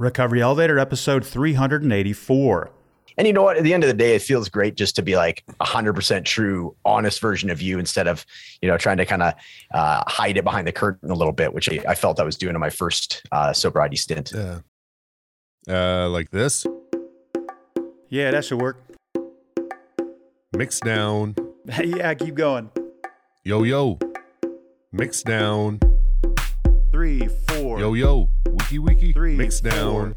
Recovery Elevator, episode 384. And you know what? At the end of the day, it feels great just to be like a hundred percent true, honest version of you instead of, you know, trying to kind of uh, hide it behind the curtain a little bit, which I, I felt I was doing in my first uh, sobriety stint. Yeah. Uh, like this. Yeah, that should work. Mix down. yeah, keep going. Yo yo. Mix down. Three, four, Yo yo. Wiki wiki. Three, Mix down.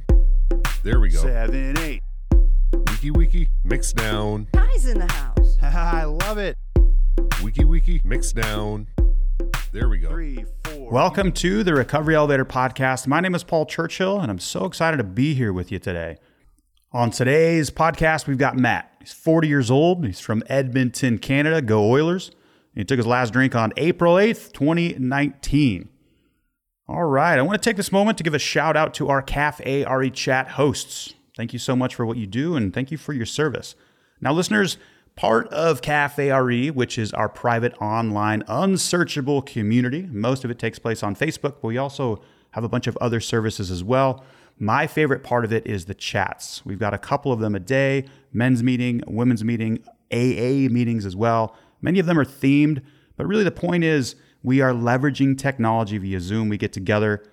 There we go. seven, eight. Wiki wiki. Mix down. Guys in the house. I love it. Wiki wiki. Mix down. There we go. Three, four. Welcome to the Recovery Elevator Podcast. My name is Paul Churchill, and I'm so excited to be here with you today. On today's podcast, we've got Matt. He's 40 years old. He's from Edmonton, Canada. Go Oilers. He took his last drink on April 8th, 2019. All right. I want to take this moment to give a shout out to our Cafe RE chat hosts. Thank you so much for what you do and thank you for your service. Now, listeners, part of Cafe RE, which is our private online unsearchable community, most of it takes place on Facebook, but we also have a bunch of other services as well. My favorite part of it is the chats. We've got a couple of them a day men's meeting, women's meeting, AA meetings as well. Many of them are themed, but really the point is we are leveraging technology via Zoom. We get together,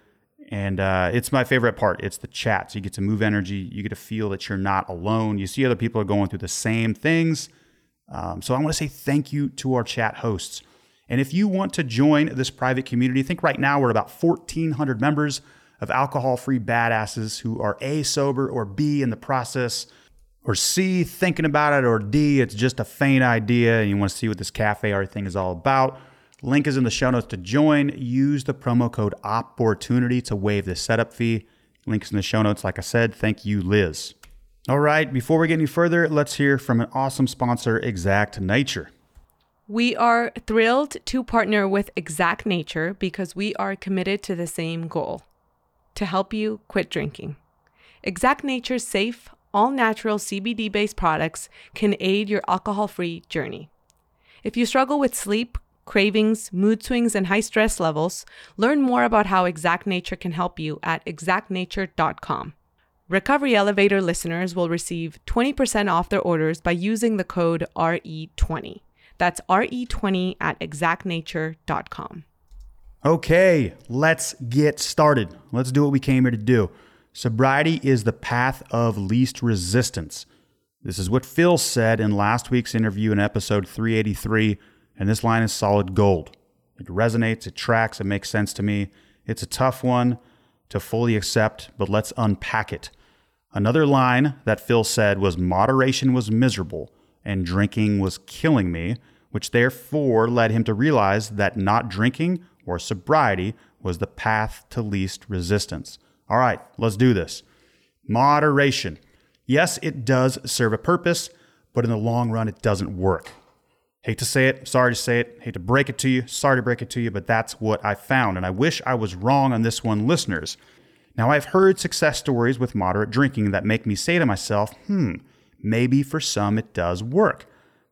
and uh, it's my favorite part. It's the chat. So You get to move energy. You get to feel that you're not alone. You see other people are going through the same things. Um, so I want to say thank you to our chat hosts. And if you want to join this private community, I think right now we're about 1,400 members of alcohol free badasses who are A, sober, or B, in the process, or C, thinking about it, or D, it's just a faint idea and you want to see what this Cafe RE thing is all about. Link is in the show notes to join. Use the promo code OPPORTUNITY to waive the setup fee. Links in the show notes, like I said. Thank you, Liz. All right, before we get any further, let's hear from an awesome sponsor, Exact Nature. We are thrilled to partner with Exact Nature because we are committed to the same goal to help you quit drinking. Exact Nature's safe, all natural CBD based products can aid your alcohol free journey. If you struggle with sleep, cravings, mood swings, and high stress levels, learn more about how Exact Nature can help you at exactnature.com. Recovery Elevator listeners will receive 20% off their orders by using the code RE20. That's RE20 at exactnature.com. Okay, let's get started. Let's do what we came here to do. Sobriety is the path of least resistance. This is what Phil said in last week's interview in episode 383, and this line is solid gold. It resonates, it tracks, it makes sense to me. It's a tough one to fully accept, but let's unpack it. Another line that Phil said was moderation was miserable and drinking was killing me, which therefore led him to realize that not drinking or sobriety was the path to least resistance. All right, let's do this. Moderation. Yes, it does serve a purpose, but in the long run, it doesn't work. Hate to say it, sorry to say it, hate to break it to you, sorry to break it to you, but that's what I found. And I wish I was wrong on this one, listeners. Now, I've heard success stories with moderate drinking that make me say to myself, hmm, maybe for some it does work.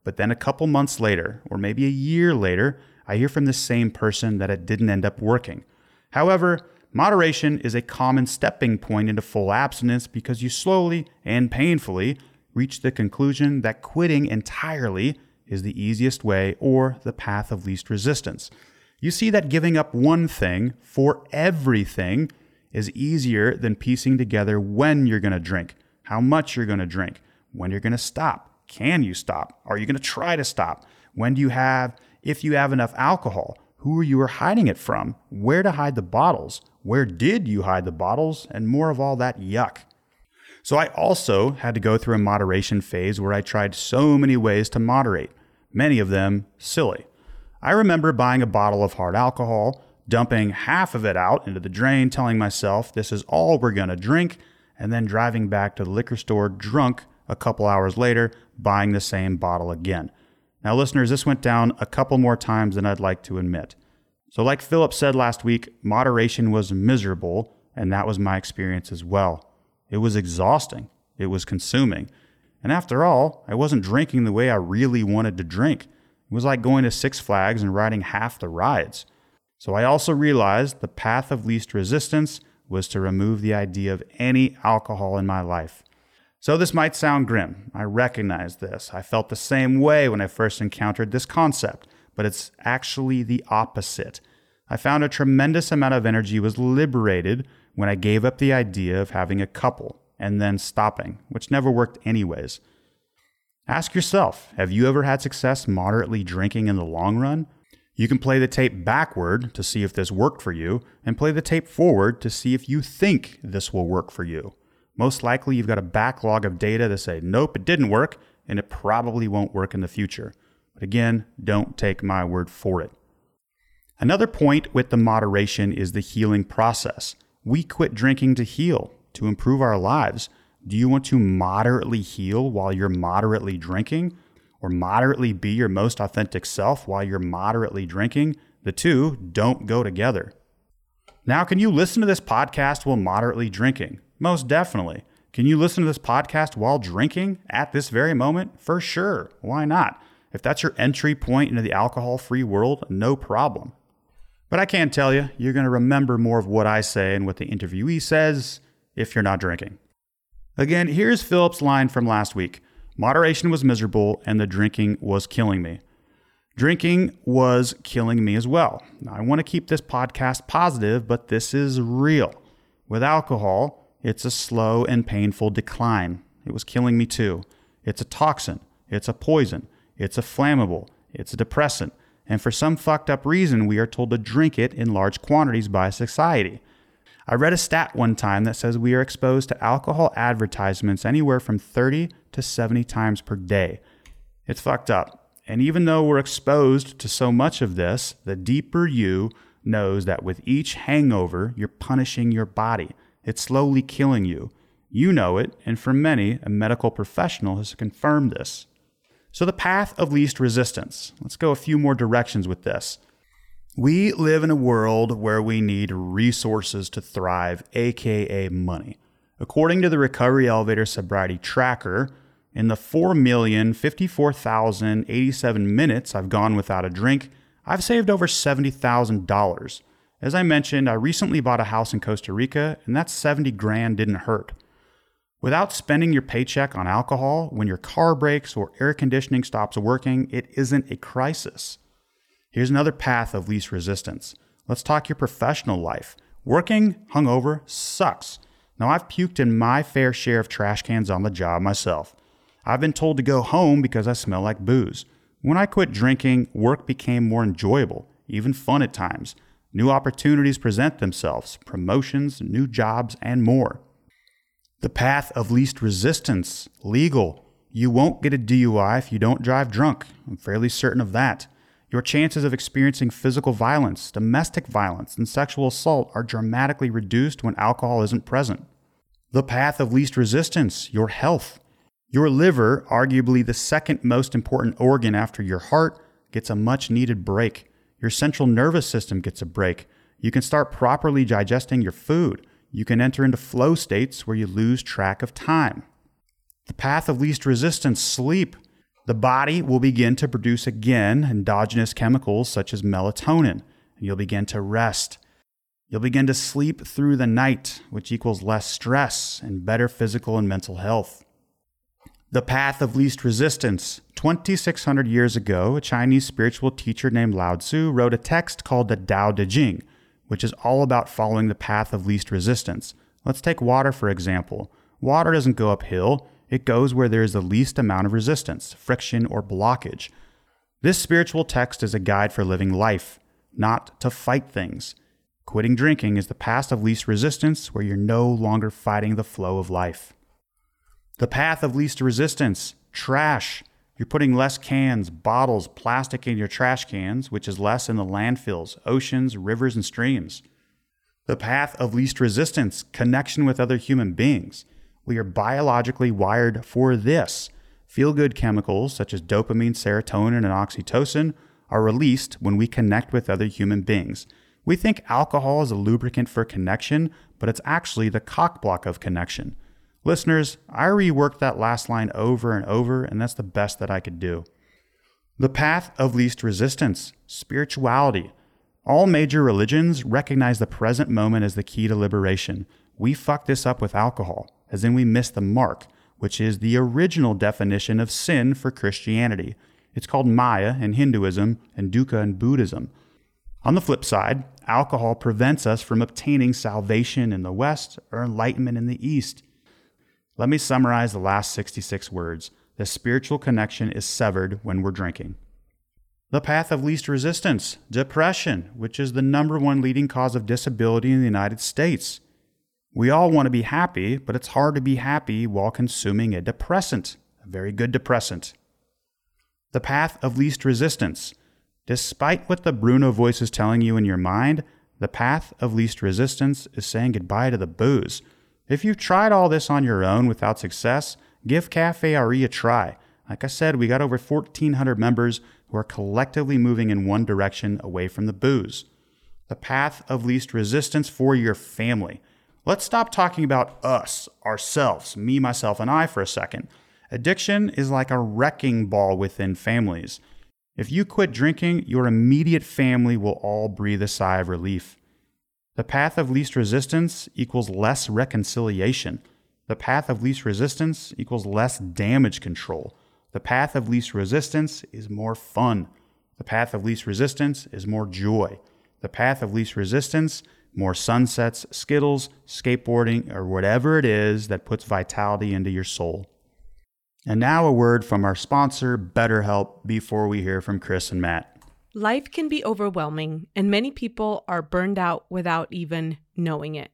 But then a couple months later, or maybe a year later, I hear from the same person that it didn't end up working. However, moderation is a common stepping point into full abstinence because you slowly and painfully reach the conclusion that quitting entirely is the easiest way or the path of least resistance. You see that giving up one thing for everything is easier than piecing together when you're going to drink, how much you're going to drink, when you're going to stop. Can you stop? Are you going to try to stop? When do you have, if you have enough alcohol? Who you are hiding it from? Where to hide the bottles? Where did you hide the bottles? And more of all that yuck. So I also had to go through a moderation phase where I tried so many ways to moderate, many of them silly. I remember buying a bottle of hard alcohol, dumping half of it out into the drain, telling myself this is all we're going to drink, and then driving back to the liquor store drunk a couple hours later, buying the same bottle again. Now, listeners, this went down a couple more times than I'd like to admit. So, like Philip said last week, moderation was miserable, and that was my experience as well. It was exhausting, it was consuming. And after all, I wasn't drinking the way I really wanted to drink. It was like going to Six Flags and riding half the rides. So I also realized the path of least resistance was to remove the idea of any alcohol in my life. So, this might sound grim. I recognize this. I felt the same way when I first encountered this concept, but it's actually the opposite. I found a tremendous amount of energy was liberated when I gave up the idea of having a couple and then stopping, which never worked anyways. Ask yourself have you ever had success moderately drinking in the long run? You can play the tape backward to see if this worked for you, and play the tape forward to see if you think this will work for you. Most likely, you've got a backlog of data to say, nope, it didn't work, and it probably won't work in the future. But again, don't take my word for it. Another point with the moderation is the healing process. We quit drinking to heal, to improve our lives. Do you want to moderately heal while you're moderately drinking? or moderately be your most authentic self while you're moderately drinking, the two don't go together. Now, can you listen to this podcast while moderately drinking? Most definitely. Can you listen to this podcast while drinking at this very moment? For sure. Why not? If that's your entry point into the alcohol free world, no problem. But I can tell you, you're going to remember more of what I say and what the interviewee says if you're not drinking. Again, here's Philip's line from last week Moderation was miserable, and the drinking was killing me. Drinking was killing me as well. Now, I want to keep this podcast positive, but this is real. With alcohol, it's a slow and painful decline. It was killing me too. It's a toxin, it's a poison, it's a flammable, it's a depressant, and for some fucked up reason, we are told to drink it in large quantities by society. I read a stat one time that says we are exposed to alcohol advertisements anywhere from 30 to 70 times per day. It's fucked up. And even though we're exposed to so much of this, the deeper you knows that with each hangover, you're punishing your body. It's slowly killing you. You know it, and for many, a medical professional has confirmed this. So, the path of least resistance. Let's go a few more directions with this. We live in a world where we need resources to thrive, aka money. According to the Recovery Elevator Sobriety Tracker, in the 4,054,087 minutes I've gone without a drink, I've saved over $70,000. As I mentioned, I recently bought a house in Costa Rica, and that 70 grand didn't hurt. Without spending your paycheck on alcohol, when your car breaks or air conditioning stops working, it isn't a crisis. Here's another path of least resistance. Let's talk your professional life. Working hungover sucks. Now, I've puked in my fair share of trash cans on the job myself. I've been told to go home because I smell like booze. When I quit drinking, work became more enjoyable, even fun at times. New opportunities present themselves, promotions, new jobs, and more. The path of least resistance, legal. You won't get a DUI if you don't drive drunk. I'm fairly certain of that. Your chances of experiencing physical violence, domestic violence, and sexual assault are dramatically reduced when alcohol isn't present. The path of least resistance, your health. Your liver, arguably the second most important organ after your heart, gets a much needed break. Your central nervous system gets a break. You can start properly digesting your food. You can enter into flow states where you lose track of time. The path of least resistance, sleep. The body will begin to produce again endogenous chemicals such as melatonin, and you'll begin to rest. You'll begin to sleep through the night, which equals less stress and better physical and mental health. The path of least resistance. 2,600 years ago, a Chinese spiritual teacher named Lao Tzu wrote a text called the Tao Te Ching, which is all about following the path of least resistance. Let's take water, for example. Water doesn't go uphill, it goes where there is the least amount of resistance, friction, or blockage. This spiritual text is a guide for living life, not to fight things. Quitting drinking is the path of least resistance where you're no longer fighting the flow of life. The path of least resistance, trash. You're putting less cans, bottles, plastic in your trash cans, which is less in the landfills, oceans, rivers, and streams. The path of least resistance, connection with other human beings. We are biologically wired for this. Feel good chemicals such as dopamine, serotonin, and oxytocin are released when we connect with other human beings. We think alcohol is a lubricant for connection, but it's actually the cockblock of connection. Listeners, I reworked that last line over and over, and that's the best that I could do. The path of least resistance, spirituality. All major religions recognize the present moment as the key to liberation. We fuck this up with alcohol, as in we miss the mark, which is the original definition of sin for Christianity. It's called Maya in Hinduism and Dukkha in Buddhism. On the flip side, alcohol prevents us from obtaining salvation in the West or enlightenment in the East. Let me summarize the last 66 words. The spiritual connection is severed when we're drinking. The path of least resistance, depression, which is the number one leading cause of disability in the United States. We all want to be happy, but it's hard to be happy while consuming a depressant, a very good depressant. The path of least resistance. Despite what the Bruno voice is telling you in your mind, the path of least resistance is saying goodbye to the booze. If you've tried all this on your own without success, give Cafe RE a try. Like I said, we got over 1,400 members who are collectively moving in one direction away from the booze. The path of least resistance for your family. Let's stop talking about us, ourselves, me, myself, and I for a second. Addiction is like a wrecking ball within families. If you quit drinking, your immediate family will all breathe a sigh of relief. The path of least resistance equals less reconciliation. The path of least resistance equals less damage control. The path of least resistance is more fun. The path of least resistance is more joy. The path of least resistance, more sunsets, skittles, skateboarding, or whatever it is that puts vitality into your soul. And now a word from our sponsor, BetterHelp, before we hear from Chris and Matt. Life can be overwhelming, and many people are burned out without even knowing it.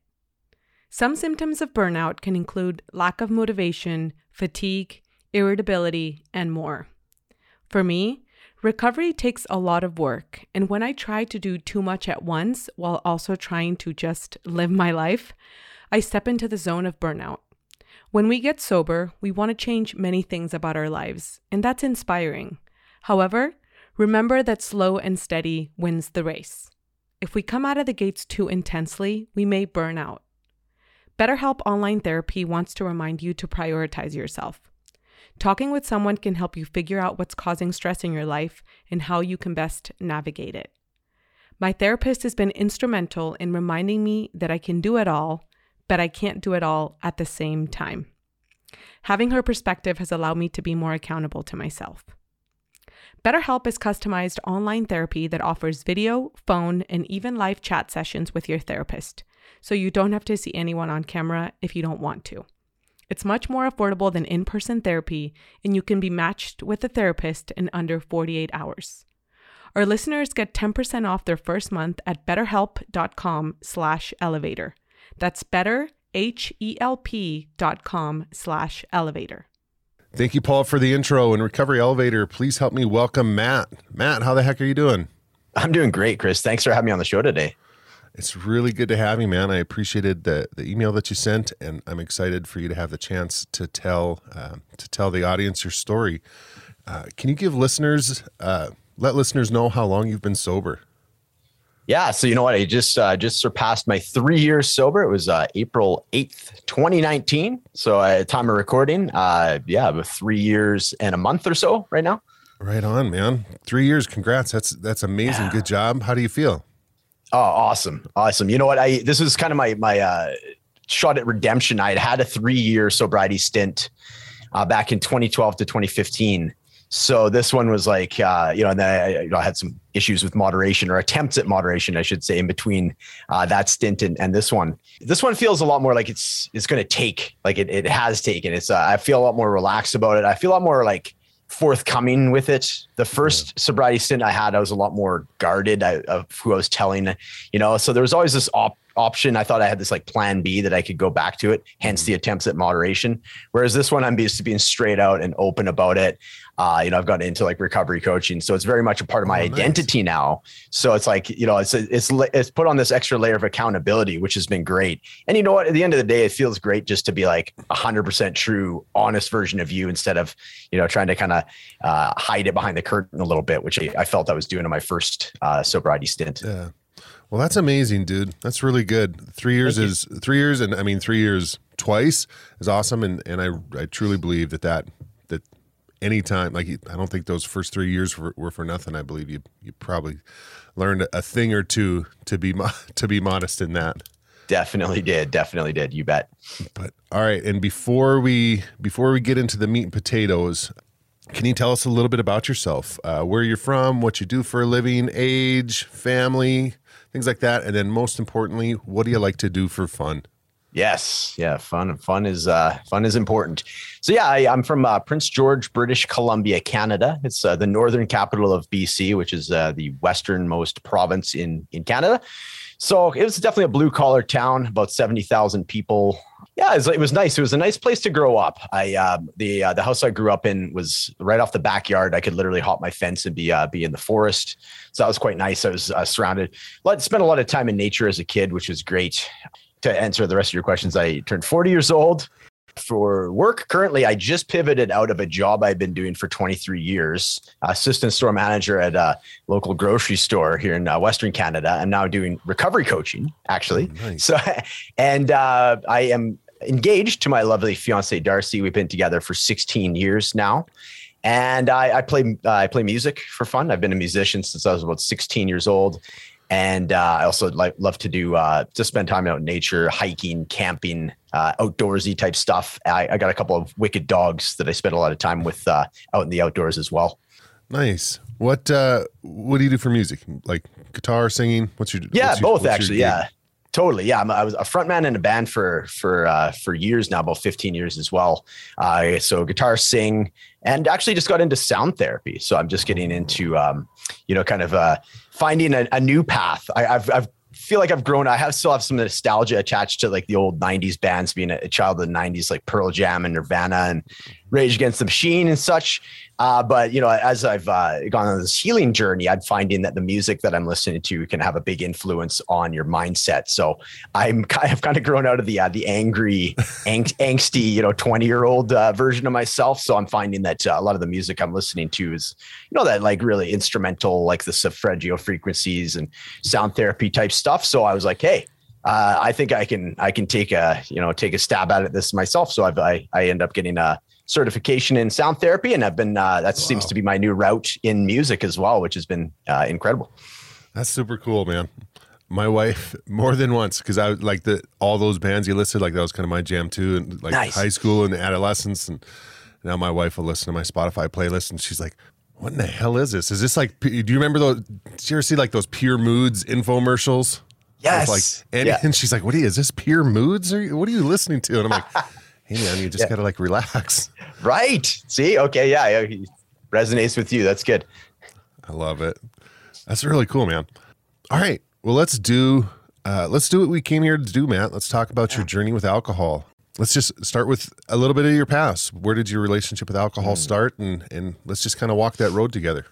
Some symptoms of burnout can include lack of motivation, fatigue, irritability, and more. For me, recovery takes a lot of work, and when I try to do too much at once while also trying to just live my life, I step into the zone of burnout. When we get sober, we want to change many things about our lives, and that's inspiring. However, remember that slow and steady wins the race. If we come out of the gates too intensely, we may burn out. BetterHelp Online Therapy wants to remind you to prioritize yourself. Talking with someone can help you figure out what's causing stress in your life and how you can best navigate it. My therapist has been instrumental in reminding me that I can do it all, but I can't do it all at the same time. Having her perspective has allowed me to be more accountable to myself. BetterHelp is customized online therapy that offers video, phone, and even live chat sessions with your therapist, so you don't have to see anyone on camera if you don't want to. It's much more affordable than in person therapy, and you can be matched with a therapist in under 48 hours. Our listeners get 10% off their first month at betterhelp.com slash elevator. That's better, H-E-L-P dot com slash elevator. Thank you, Paul, for the intro and Recovery Elevator. Please help me welcome Matt. Matt, how the heck are you doing? I'm doing great, Chris. Thanks for having me on the show today. It's really good to have you, man. I appreciated the, the email that you sent, and I'm excited for you to have the chance to tell uh, to tell the audience your story. Uh, can you give listeners uh, let listeners know how long you've been sober? Yeah, so you know what? I just uh, just surpassed my three years sober. It was uh, April eighth, twenty nineteen. So at time of recording, uh, yeah, with three years and a month or so right now. Right on, man. Three years. Congrats. That's that's amazing. Yeah. Good job. How do you feel? Oh, awesome, awesome. You know what? I this was kind of my my uh, shot at redemption. I had had a three year sobriety stint uh, back in 2012 to 2015. So this one was like, uh, you know, and then I, you know, I, had some issues with moderation or attempts at moderation, I should say, in between uh, that stint and, and this one. This one feels a lot more like it's it's going to take, like it, it has taken. It's uh, I feel a lot more relaxed about it. I feel a lot more like forthcoming with it. The first sobriety stint I had, I was a lot more guarded I, of who I was telling, you know. So there was always this op- option. I thought I had this like plan B that I could go back to it. Hence mm-hmm. the attempts at moderation. Whereas this one, I'm used to being straight out and open about it. Uh, you know, I've gotten into like recovery coaching, so it's very much a part of my oh, identity nice. now. So it's like you know, it's it's it's put on this extra layer of accountability, which has been great. And you know what? At the end of the day, it feels great just to be like a hundred percent true, honest version of you instead of you know trying to kind of uh, hide it behind the curtain a little bit, which I, I felt I was doing in my first uh, sobriety stint. Yeah. Well, that's amazing, dude. That's really good. Three years Thank is you. three years, and I mean three years twice is awesome, and and I I truly believe that that that anytime. Like I don't think those first three years were, were for nothing. I believe you you probably learned a thing or two to be to be modest in that. Definitely did. Definitely did. You bet. But all right, and before we before we get into the meat and potatoes, can you tell us a little bit about yourself? Uh, where you're from, what you do for a living, age, family, things like that, and then most importantly, what do you like to do for fun? Yes, yeah, fun. Fun is uh, fun is important. So yeah, I, am from uh, Prince George, British Columbia, Canada. It's uh, the northern capital of BC, which is uh, the westernmost province in in Canada. So it was definitely a blue collar town, about seventy thousand people. Yeah, it was, it was, nice. It was a nice place to grow up. I uh, the uh, the house I grew up in was right off the backyard. I could literally hop my fence and be uh, be in the forest. So that was quite nice. I was uh, surrounded. Spent a lot of time in nature as a kid, which was great to answer the rest of your questions, I turned 40 years old. For work, currently, I just pivoted out of a job I've been doing for 23 years, assistant store manager at a local grocery store here in uh, Western Canada. I'm now doing recovery coaching, actually. Oh, nice. So, and uh, I am engaged to my lovely fiance Darcy. We've been together for 16 years now, and I, I play uh, I play music for fun. I've been a musician since I was about 16 years old, and uh, I also like love to do uh, to spend time out in nature, hiking, camping, uh, outdoorsy type stuff. I, I, got a couple of wicked dogs that I spend a lot of time with uh, out in the outdoors as well. Nice. What uh, what do you do for music? Like guitar, singing? What's your yeah, what's both actually. Yeah, totally. Yeah, I'm, i was a frontman in a band for for uh, for years now, about 15 years as well. Uh, so guitar, sing, and actually just got into sound therapy. So I'm just getting into um, you know kind of uh, finding a, a new path. I, I've, I've feel like I've grown. I have still have some nostalgia attached to like the old '90s bands, being a, a child of the '90s, like Pearl Jam and Nirvana and Rage Against the Machine and such. Uh, but you know, as I've uh, gone on this healing journey, I'm finding that the music that I'm listening to can have a big influence on your mindset. So I'm kind of kind of grown out of the uh, the angry, ang- angsty, you know, 20 year old uh, version of myself. So I'm finding that uh, a lot of the music I'm listening to is, you know, that like really instrumental, like the solfeggio frequencies and sound therapy type stuff. So I was like, hey, uh, I think I can I can take a you know take a stab at it this myself. So I've, I I end up getting a certification in sound therapy, and I've been uh, that wow. seems to be my new route in music as well, which has been uh, incredible. That's super cool, man. My wife more than once because I like the all those bands you listed, like that was kind of my jam too, and like nice. high school and adolescence, and now my wife will listen to my Spotify playlist, and she's like, "What in the hell is this? Is this like? Do you remember those? Did you ever see like those Pure Moods infomercials?" Yes. Like, and, yeah. and she's like, "What are you? Is this Pure Moods? Or what are you listening to?" And I'm like hey man, you just yeah. gotta like relax. Right. See, okay, yeah, yeah, resonates with you. That's good. I love it. That's really cool, man. All right, well, let's do uh, let's do what we came here to do, Matt. Let's talk about yeah. your journey with alcohol. Let's just start with a little bit of your past. Where did your relationship with alcohol mm. start, and and let's just kind of walk that road together.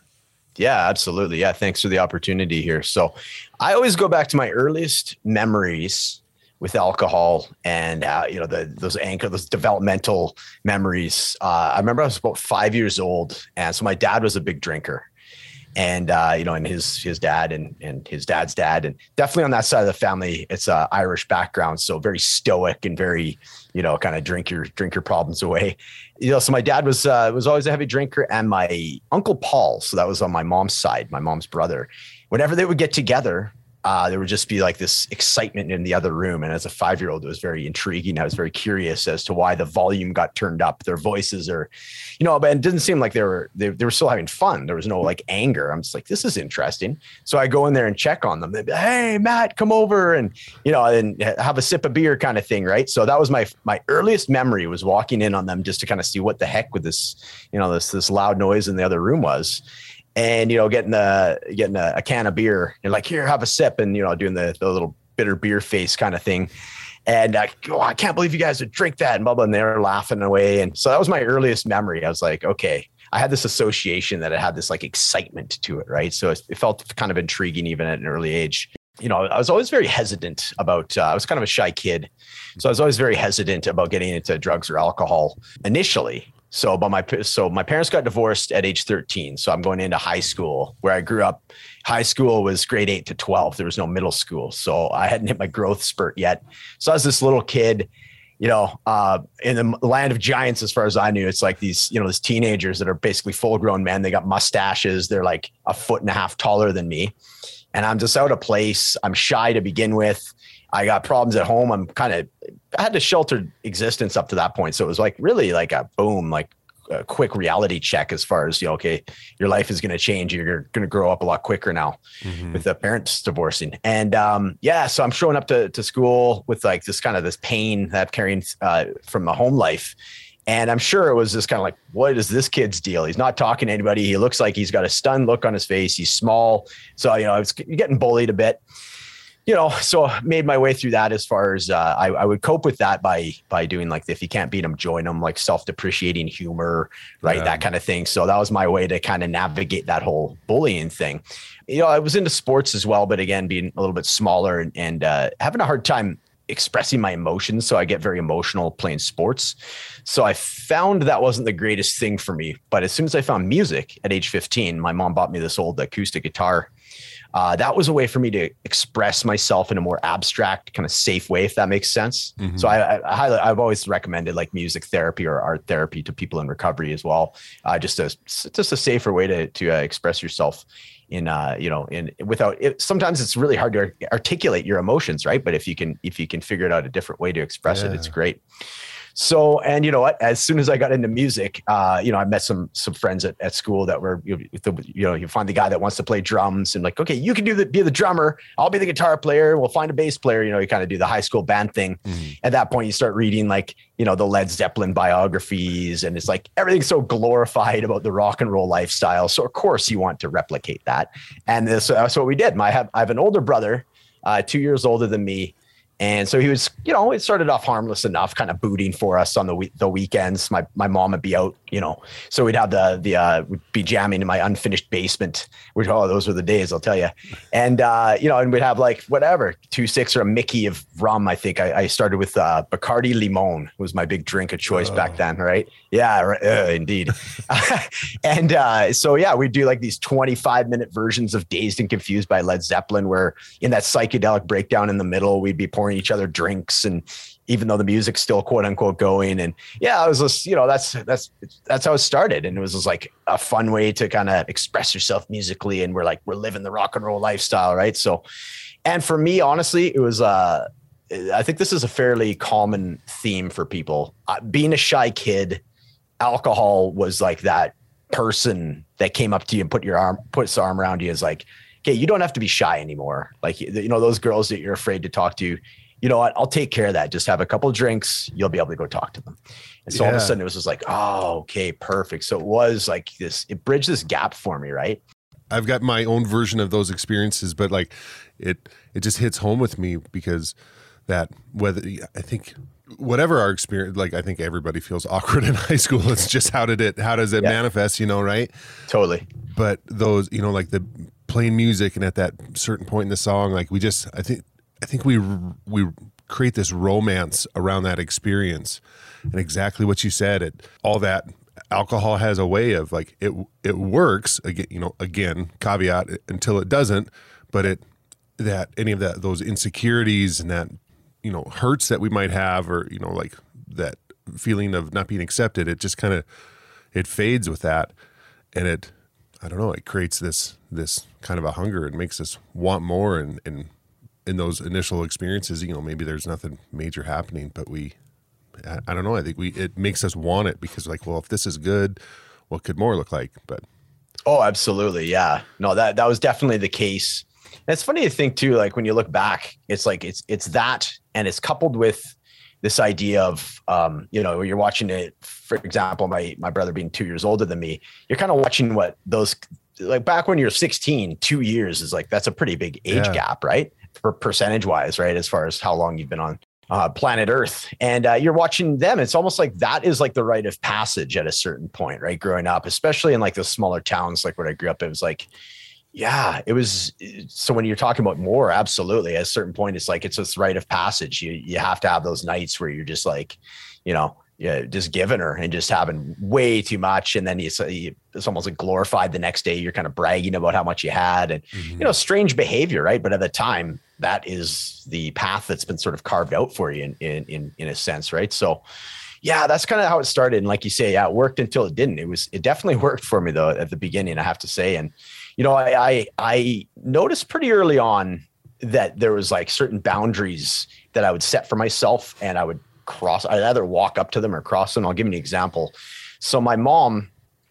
Yeah, absolutely. Yeah, thanks for the opportunity here. So, I always go back to my earliest memories with alcohol and uh, you know the those anchor those developmental memories. Uh, I remember I was about five years old, and so my dad was a big drinker, and uh, you know, and his his dad and and his dad's dad, and definitely on that side of the family, it's a Irish background, so very stoic and very you know kind of drink your drink your problems away. You know, so my dad was uh, was always a heavy drinker, and my uncle Paul, so that was on my mom's side, my mom's brother. Whenever they would get together, uh, there would just be like this excitement in the other room. And as a five year old, it was very intriguing. I was very curious as to why the volume got turned up. Their voices are, you know, but it didn't seem like they were they, they were still having fun. There was no like anger. I'm just like, this is interesting. So I go in there and check on them. They'd be, hey, Matt, come over and you know, and have a sip of beer kind of thing, right? So that was my my earliest memory was walking in on them just to kind of see what the heck with this, you know, this this loud noise in the other room was and you know getting a getting a, a can of beer. And like here have a sip and you know doing the, the little bitter beer face kind of thing. And uh, oh, I can't believe you guys would drink that and blah blah and they're laughing away. And so that was my earliest memory. I was like okay. I had this association that it had this like excitement to it right? So it, it felt kind of intriguing even at an early age. You know, I was always very hesitant about, uh, I was kind of a shy kid. So I was always very hesitant about getting into drugs or alcohol initially. So, but my so my parents got divorced at age 13. So I'm going into high school where I grew up. High school was grade eight to 12. There was no middle school, so I hadn't hit my growth spurt yet. So I was this little kid, you know, uh, in the land of giants, as far as I knew, it's like these, you know, these teenagers that are basically full grown men. They got mustaches. They're like a foot and a half taller than me. And I'm just out of place. I'm shy to begin with. I got problems at home. I'm kind of, I had a sheltered existence up to that point. So it was like really like a boom, like a quick reality check as far as you know, okay, your life is going to change. You're going to grow up a lot quicker now mm-hmm. with the parents divorcing. And um, yeah, so I'm showing up to, to school with like this kind of this pain that I'm carrying uh, from the home life. And I'm sure it was just kind of like, what is this kid's deal? He's not talking to anybody. He looks like he's got a stunned look on his face. He's small. So, you know, I was getting bullied a bit you know, so made my way through that as far as uh, I, I, would cope with that by by doing like if you can't beat them, join them, like self depreciating humor, right, yeah. that kind of thing. So that was my way to kind of navigate that whole bullying thing. You know, I was into sports as well, but again, being a little bit smaller and, and uh, having a hard time expressing my emotions. So I get very emotional playing sports. So I found that wasn't the greatest thing for me. But as soon as I found music at age 15, my mom bought me this old acoustic guitar uh, that was a way for me to express myself in a more abstract, kind of safe way, if that makes sense. Mm-hmm. So I, I, highly, I've always recommended like music therapy or art therapy to people in recovery as well. Uh, just a just a safer way to to uh, express yourself in uh you know in without it, sometimes it's really hard to articulate your emotions right but if you can if you can figure it out a different way to express yeah. it it's great so, and you know what? As soon as I got into music, uh, you know, I met some some friends at, at school that were, you know, you know, you find the guy that wants to play drums and like, okay, you can do the be the drummer, I'll be the guitar player, we'll find a bass player. You know, you kind of do the high school band thing. Mm-hmm. At that point, you start reading like, you know, the Led Zeppelin biographies, and it's like everything's so glorified about the rock and roll lifestyle. So of course you want to replicate that, and this, that's what we did. My I have I have an older brother, uh, two years older than me and so he was, you know, it started off harmless enough, kind of booting for us on the week, the weekends. My my mom would be out, you know, so we'd have the the uh, we'd be jamming in my unfinished basement. Which oh, those were the days, I'll tell you. And uh, you know, and we'd have like whatever two six or a Mickey of rum. I think I, I started with uh, Bacardi Limon was my big drink of choice oh. back then, right? Yeah, uh, indeed. and uh, so yeah, we'd do like these twenty five minute versions of Dazed and Confused by Led Zeppelin, where in that psychedelic breakdown in the middle, we'd be pouring each other drinks and even though the music's still quote unquote going and yeah i was just you know that's that's that's how it started and it was just like a fun way to kind of express yourself musically and we're like we're living the rock and roll lifestyle right? So and for me honestly it was uh i think this is a fairly common theme for people. Uh, being a shy kid alcohol was like that person that came up to you and put your arm puts arm around you is like okay you don't have to be shy anymore. Like you know those girls that you're afraid to talk to you know what? I'll take care of that. Just have a couple drinks. You'll be able to go talk to them. And so yeah. all of a sudden it was just like, oh, okay, perfect. So it was like this, it bridged this gap for me, right? I've got my own version of those experiences, but like it, it just hits home with me because that whether I think whatever our experience, like I think everybody feels awkward in high school. It's just how did it, how does it yeah. manifest, you know, right? Totally. But those, you know, like the playing music and at that certain point in the song, like we just, I think I think we we create this romance around that experience, and exactly what you said. It all that alcohol has a way of like it it works again. You know, again caveat until it doesn't, but it that any of that those insecurities and that you know hurts that we might have or you know like that feeling of not being accepted it just kind of it fades with that and it i don't know it creates this this kind of a hunger it makes us want more and and in those initial experiences, you know, maybe there's nothing major happening, but we, I, I, don't know. I think we, it makes us want it because like, well, if this is good, what could more look like? But. Oh, absolutely. Yeah. No, that, that was definitely the case. And it's funny to think too, like when you look back, it's like, it's, it's that, and it's coupled with this idea of, um, you know, you're watching it, for example, my, my brother being two years older than me, you're kind of watching what those, like back when you're 16, two years is like, that's a pretty big age yeah. gap, right? Per percentage wise, right? As far as how long you've been on uh, planet Earth, and uh, you're watching them. It's almost like that is like the rite of passage at a certain point, right? Growing up, especially in like the smaller towns, like where I grew up, it was like, yeah, it was. So when you're talking about more, absolutely, at a certain point, it's like it's this rite of passage. You you have to have those nights where you're just like, you know, yeah, just giving her and just having way too much. And then you, you it's almost like glorified the next day. You're kind of bragging about how much you had and, mm-hmm. you know, strange behavior, right? But at the time, that is the path that's been sort of carved out for you in, in, in, in a sense, right? So, yeah, that's kind of how it started. And like you say, yeah, it worked until it didn't. It was, it definitely worked for me though at the beginning, I have to say. And, you know, I, I, I noticed pretty early on that there was like certain boundaries that I would set for myself and I would cross. I'd either walk up to them or cross them. I'll give you an example. So my mom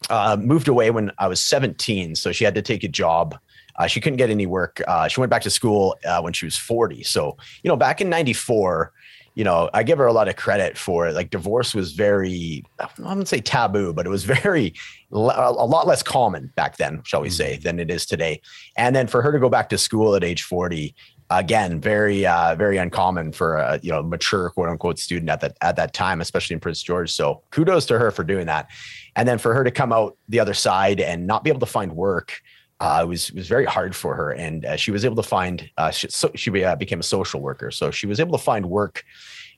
uh, moved away when I was 17, so she had to take a job. Uh, she couldn't get any work. Uh, she went back to school uh, when she was 40. So you know, back in '94, you know, I give her a lot of credit for it. Like divorce was very, I wouldn't say taboo, but it was very, a lot less common back then, shall we mm-hmm. say, than it is today. And then for her to go back to school at age 40, again very uh, very uncommon for a you know mature quote unquote student at that at that time especially in prince george. So kudos to her for doing that. And then for her to come out the other side and not be able to find work uh, it was it was very hard for her. And uh, she was able to find uh, she, so she uh, became a social worker. So she was able to find work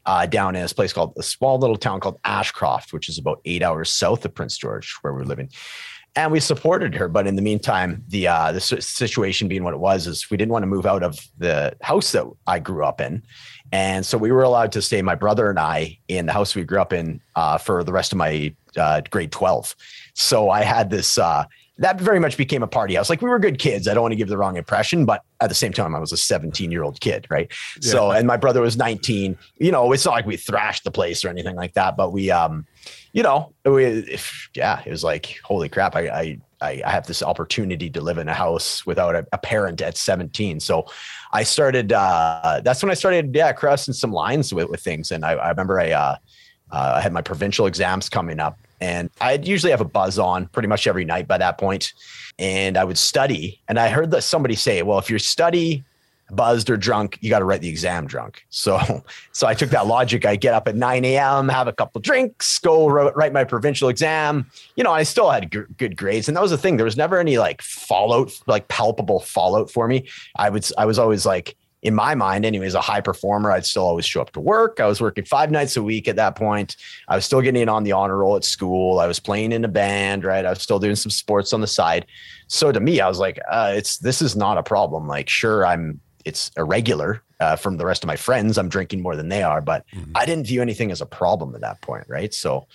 uh, down in this place called a small little town called ashcroft which is about eight hours south of prince george where we're living and we supported her. But in the meantime, the uh, the situation being what it was is we didn't want to move out of the house that I grew up in, and so we were allowed to stay, my brother and I, in the house we grew up in uh, for the rest of my uh, grade twelve. So I had this. That very much became a party house. Like we were good kids. I don't want to give the wrong impression, but at the same time, I was a 17 year old kid, right? Yeah. So, and my brother was 19. You know, it's not like we thrashed the place or anything like that, but we, um, you know, if, yeah, it was like, holy crap, I, I, I have this opportunity to live in a house without a, a parent at 17. So I started, uh, that's when I started, yeah, crossing some lines with, with things. And I, I remember I, uh, uh, I had my provincial exams coming up and I'd usually have a buzz on pretty much every night by that point, And I would study. And I heard that somebody say, well, if you study buzzed or drunk, you got to write the exam drunk. So, so I took that logic. I get up at 9 a.m., have a couple drinks, go write my provincial exam. You know, I still had g- good grades, and that was the thing. There was never any like fallout, like palpable fallout for me. I would, I was always like, in my mind, anyways, a high performer. I'd still always show up to work. I was working five nights a week at that point. I was still getting in on the honor roll at school. I was playing in a band, right? I was still doing some sports on the side. So to me, I was like, uh, it's this is not a problem. Like, sure, I'm it's irregular uh, from the rest of my friends. I'm drinking more than they are, but mm-hmm. I didn't view anything as a problem at that point, right? So,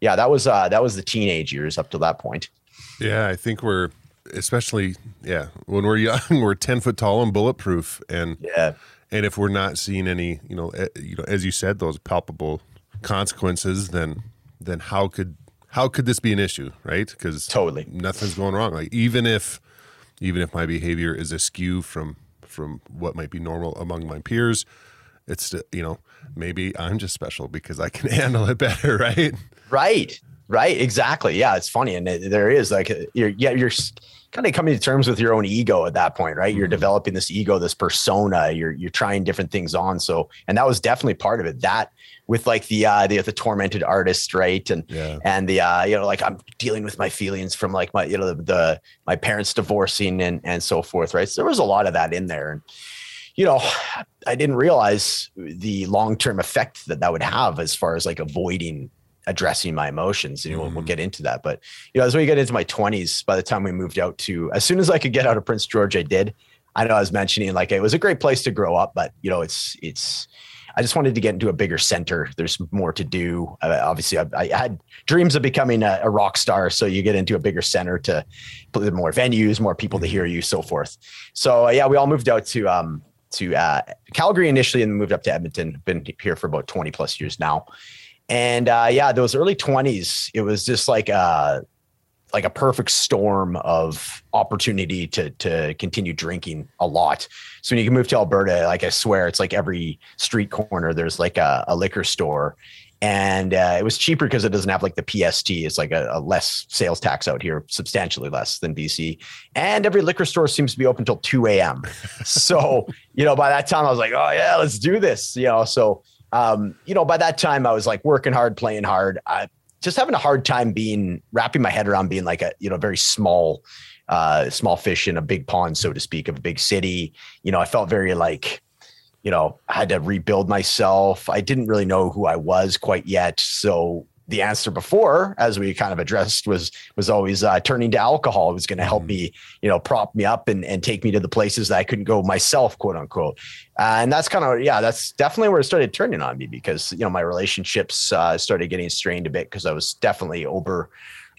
yeah, that was uh, that was the teenage years up to that point. Yeah, I think we're especially yeah when we're young, we're ten foot tall and bulletproof, and yeah, and if we're not seeing any, you know, eh, you know, as you said, those palpable consequences, then then how could how could this be an issue, right? Because totally nothing's going wrong. Like even if even if my behavior is askew from from what might be normal among my peers. It's you know maybe I'm just special because I can handle it better, right? Right, right, exactly. Yeah, it's funny, and it, there is like you're yeah you're kind of coming to terms with your own ego at that point, right? You're mm-hmm. developing this ego, this persona. You're you're trying different things on. So, and that was definitely part of it. That with like the uh the, the tormented artist, right? And yeah. and the uh you know like I'm dealing with my feelings from like my you know the, the my parents divorcing and and so forth, right? So there was a lot of that in there, and you know, I didn't realize the long term effect that that would have as far as like avoiding addressing my emotions. And mm. we'll, mm-hmm. get into that. But you know, as we get into my 20s, by the time we moved out to, as soon as I could get out of Prince George, I did. I know I was mentioning like it was a great place to grow up, but you know, it's it's. I just wanted to get into a bigger center. There's more to do. Uh, obviously, I, I, had dreams of becoming a, a, rock star. So you get into a bigger center to play more venues, more people to hear you, so forth. So uh, yeah, we all moved out to um, to uh, Calgary initially, and moved up to Edmonton. Been here for about 20 plus years now. And uh, yeah, those early 20s, it was just like a like a perfect storm of opportunity to to continue drinking a lot. So when you can move to Alberta, like I swear, it's like every street corner there's like a, a liquor store, and uh, it was cheaper because it doesn't have like the PST. It's like a, a, less sales tax out here, substantially less than BC. And every liquor store seems to be open till 2 a.m. so, you know, by that time I was like, oh yeah, let's do this. You know, so um, you know, by that time I was like working hard, playing hard. I just having a hard time being wrapping my head around being like a, you know, very small, uh, small fish in a big pond, so to speak, of a big city. You know, I felt very like, you know, I had to rebuild myself. I didn't really know who I was quite yet. So the answer before, as we kind of addressed, was was always uh, turning to alcohol. It was going to help mm-hmm. me, you know, prop me up and, and take me to the places that I couldn't go myself, quote unquote. Uh, and that's kind of yeah, that's definitely where it started turning on me because you know my relationships uh, started getting strained a bit because I was definitely over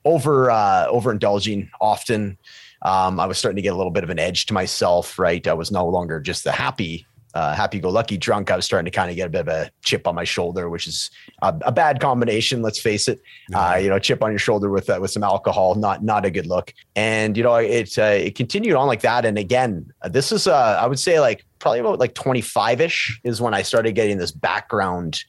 over uh, overindulging often. Um, I was starting to get a little bit of an edge to myself, right? I was no longer just the happy uh, happy-go-lucky drunk, I was starting to kind of get a bit of a chip on my shoulder, which is a, a bad combination. Let's face it. Uh, you know, chip on your shoulder with uh, with some alcohol, not not a good look. And you know, it uh, it continued on like that. And again, this is uh, I would say like probably about like 25 ish is when I started getting this background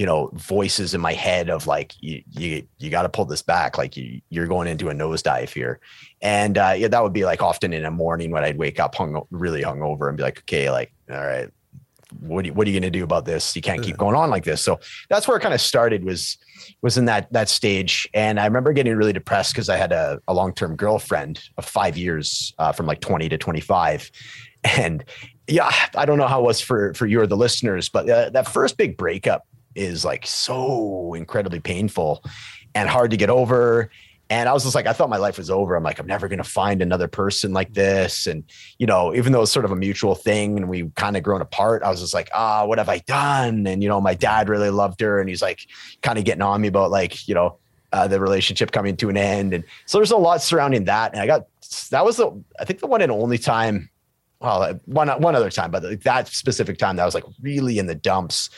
you know voices in my head of like you you, you got to pull this back. Like you you're going into a nosedive here. And uh, yeah that would be like often in a morning when i'd wake up hung really hungover and be like okay like all right what are you, what are you going to do about this? You can't keep going on like this. So that's where it kind of started was was in that that stage. And i remember getting really depressed because i had a, a long-term girlfriend of five years uh, from like 20 to 25 and yeah i don't know how it was for for you or the listeners but uh, that first big breakup is like so incredibly painful and hard to get over. And I was just like, I thought my life was over. I'm like, I'm never going to find another person like this. And, you know, even though it's sort of a mutual thing and we kind of grown apart, I was just like, ah, oh, what have I done? And, you know, my dad really loved her and he's like kind of getting on me about like, you know, uh, the relationship coming to an end. And so there's a lot surrounding that. And I got, that was the, I think the one and only time, well, one, one other time, but that specific time that I was like really in the dumps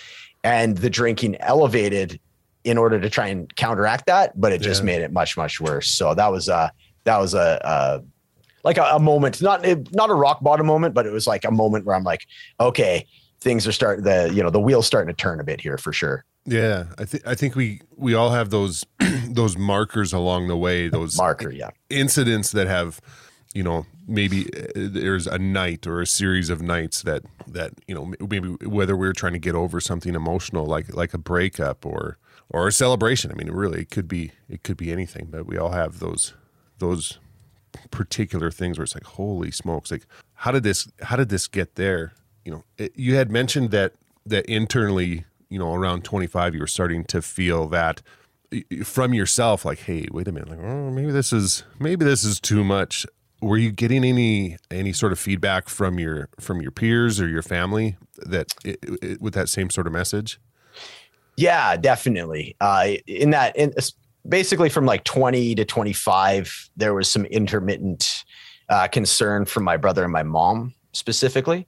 and the drinking elevated in order to try and counteract that, but it yeah. just made it much much worse. So that was a that was a, a like a, a, moment, not not a rock bottom moment, but it was like a moment where I'm like, okay, things are starting the you know the wheels starting to turn a bit here for sure. Yeah, I think I think we we all have those those markers along the way. Those marker, yeah, incidents that have you know maybe uh, there's a night or a series of nights that that you know maybe whether we're trying to get over something emotional like like a breakup or or a celebration. I mean really it could be it could be anything but we all have those those particular things where it's like holy smokes like how did this how did this get there? You know it, you had mentioned that that internally you know around 25 you were starting to feel that from yourself like hey wait a minute like oh maybe this is maybe this is too much were you getting any any sort of feedback from your from your peers or your family that it, it, with that same sort of message? Yeah definitely. Uh, in that in basically from like 20 to 25 there was some intermittent uh, concern from my brother and my mom specifically.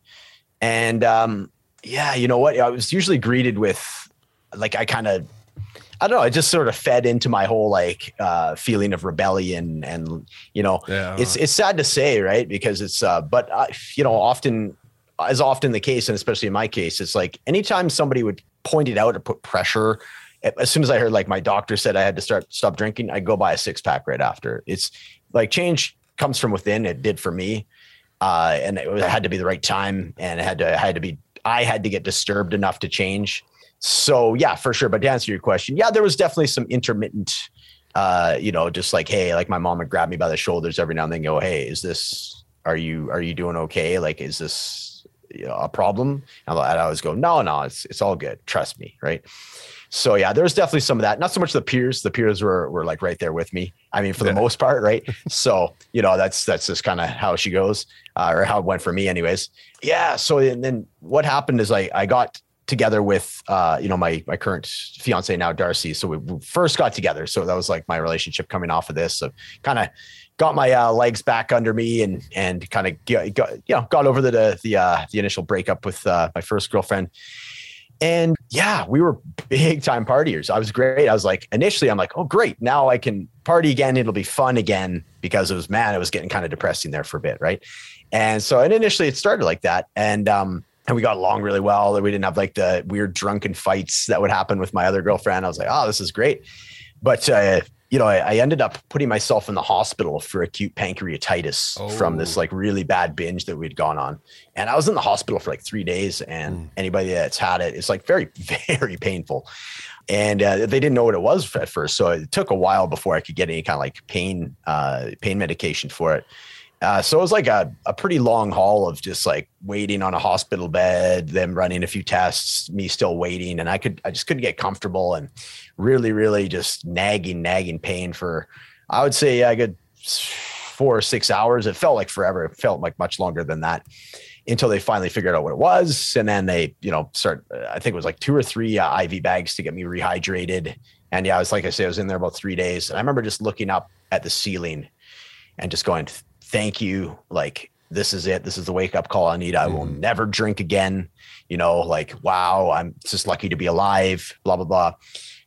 And um, yeah you know what? I was usually greeted with like i kind of I don't know. It just sort of fed into my whole like uh, feeling of rebellion, and you know, yeah. it's it's sad to say, right? Because it's, uh, but uh, you know, often, as often the case, and especially in my case, it's like anytime somebody would point it out or put pressure. As soon as I heard like my doctor said I had to start stop drinking, I go buy a six pack right after. It's like change comes from within. It did for me, uh, and it had to be the right time, and it had to it had to be. I had to get disturbed enough to change so yeah, for sure. But to answer your question, yeah, there was definitely some intermittent, uh, you know, just like, hey, like my mom would grab me by the shoulders every now and then, go, hey, is this, are you, are you doing okay? Like, is this a problem? And I always go, no, no, it's, it's all good. Trust me. Right. So yeah, there was definitely some of that. Not so much the peers. The peers were were like right there with me. I mean, for yeah. the most part, right? so you know, that's that's just kind of how she goes, uh, or how it went for me, anyways. Yeah. So and then what happened is I I got together with uh, you know my my current fiance now Darcy. So we first got together. So that was like my relationship coming off of this. So kind of got my uh, legs back under me and and kind of got, got, you know got over the the uh, the initial breakup with uh, my first girlfriend. And yeah, we were big time partiers. I was great. I was like, initially, I'm like, oh, great. Now I can party again. It'll be fun again because it was, man, it was getting kind of depressing there for a bit. Right. And so, and initially it started like that. And, um, and we got along really well. We didn't have like the weird drunken fights that would happen with my other girlfriend. I was like, oh, this is great. But, uh, you know, I, I, ended up putting myself in the hospital for acute pancreatitis oh. from this oh. like really bad binge that we'd gone on. And I was in the hospital for like three days. And mm. anybody that's had it, it's like very, very painful. And uh, they didn't know what it was at first. So it took a while before I could get any kind of like pain, uh, pain medication for it. Uh, so it was like a, a pretty long haul of just like waiting on a hospital bed, them running a few tests, me still waiting. And I could, I just couldn't get comfortable and really, really just nagging, nagging pain for, I would say I could four or six hours. It felt like forever. It felt like much longer than that until they finally figured out what it was. And then they, you know, start, I think it was like two or three uh, IV bags to get me rehydrated. And yeah, I was like I say, I was in there about three days. And I remember just looking up at the ceiling and just going, thank you. Like, this is it. This is the wake up call I need. I will mm. never drink again. You know, like, wow, I'm just lucky to be alive, blah, blah, blah,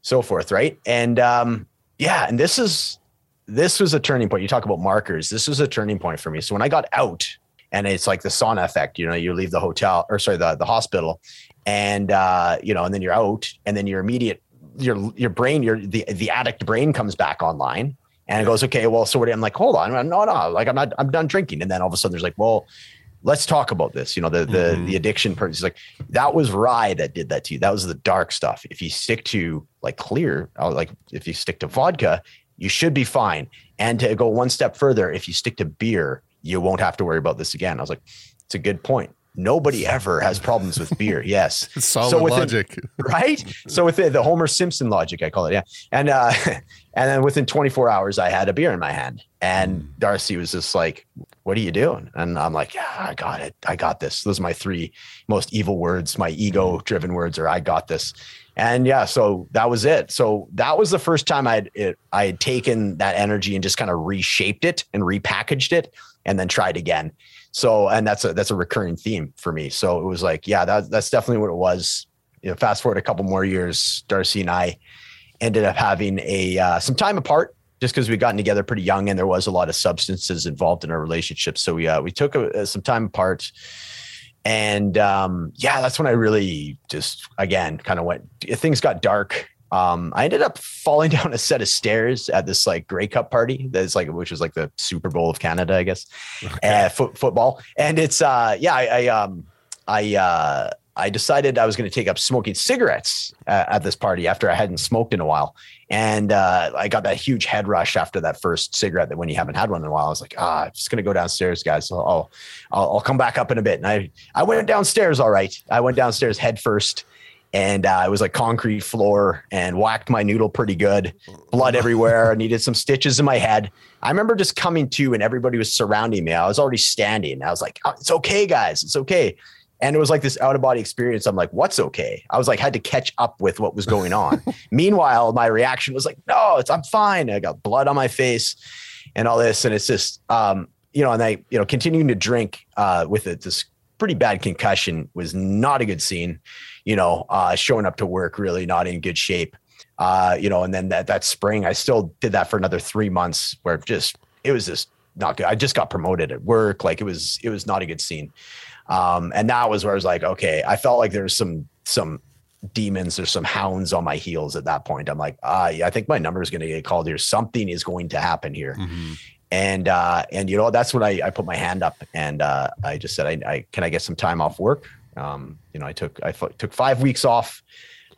so forth. Right. And um, yeah, and this is, this was a turning point. You talk about markers. This was a turning point for me. So when I got out, and it's like the sauna effect, you know, you leave the hotel or sorry, the, the hospital and, uh, you know, and then you're out and then your immediate, your, your brain, your, the, the addict brain comes back online and it goes, okay, well, so what? I'm like, hold on, no, no, like I'm not, I'm done drinking. And then all of a sudden there's like, well, let's talk about this. You know, the, the, mm-hmm. the addiction person is like, that was rye that did that to you. That was the dark stuff. If you stick to like clear, uh, like if you stick to vodka, you should be fine. And to go one step further, if you stick to beer, you won't have to worry about this again. I was like, it's a good point. Nobody ever has problems with beer. Yes. Solid so within, logic. right? So with the Homer Simpson logic, I call it. Yeah. And uh and then within 24 hours, I had a beer in my hand. And hmm. Darcy was just like, What are you doing? And I'm like, Yeah, I got it. I got this. Those are my three most evil words. My ego driven words are I got this. And yeah, so that was it. So that was the first time I'd it, I had taken that energy and just kind of reshaped it and repackaged it and then tried again. So, and that's a that's a recurring theme for me. So it was like, yeah, that, that's definitely what it was. You know, fast forward a couple more years, Darcy and I ended up having a uh, some time apart just because we'd gotten together pretty young and there was a lot of substances involved in our relationship. So we uh, we took a, some time apart. And um, yeah, that's when I really just again kind of went. Things got dark um, I ended up falling down a set of stairs at this like Grey Cup party that's like which was like the Super Bowl of Canada, I guess, okay. uh, football. And it's uh, yeah, I, I um, I uh, I decided I was going to take up smoking cigarettes uh, at this party after I hadn't smoked in a while, and uh, I got that huge head rush after that first cigarette. That when you haven't had one in a while, I was like, ah, I'm just going to go downstairs, guys. So I'll, I'll I'll come back up in a bit. And I I went downstairs, all right. I went downstairs head first and uh, it was like concrete floor and whacked my noodle pretty good. Blood everywhere. I needed some stitches in my head. I remember just coming to and everybody was surrounding me. I was already standing. I was like oh, it's okay guys. It's okay. And it was like this out of body experience. I'm like what's okay? I was like had to catch up with what was going on. Meanwhile my reaction was like no it's i'm fine. I got blood on my face and all this. And it's just um you know and i you know continuing to drink uh with it this pretty bad concussion was not a good scene you know, uh, showing up to work really not in good shape. Uh, you know, and then that that spring, I still did that for another three months, where just it was just not good. I just got promoted at work, like it was it was not a good scene. Um, and that was where I was like, okay, I felt like there was some some demons or some hounds on my heels at that point. I'm like, ah, yeah, I think my number is going to get called here. Something is going to happen here. Mm-hmm. And uh, and you know that's when I, I put my hand up and uh, I just said, I, I can I get some time off work? Um, you know, I took I took five weeks off.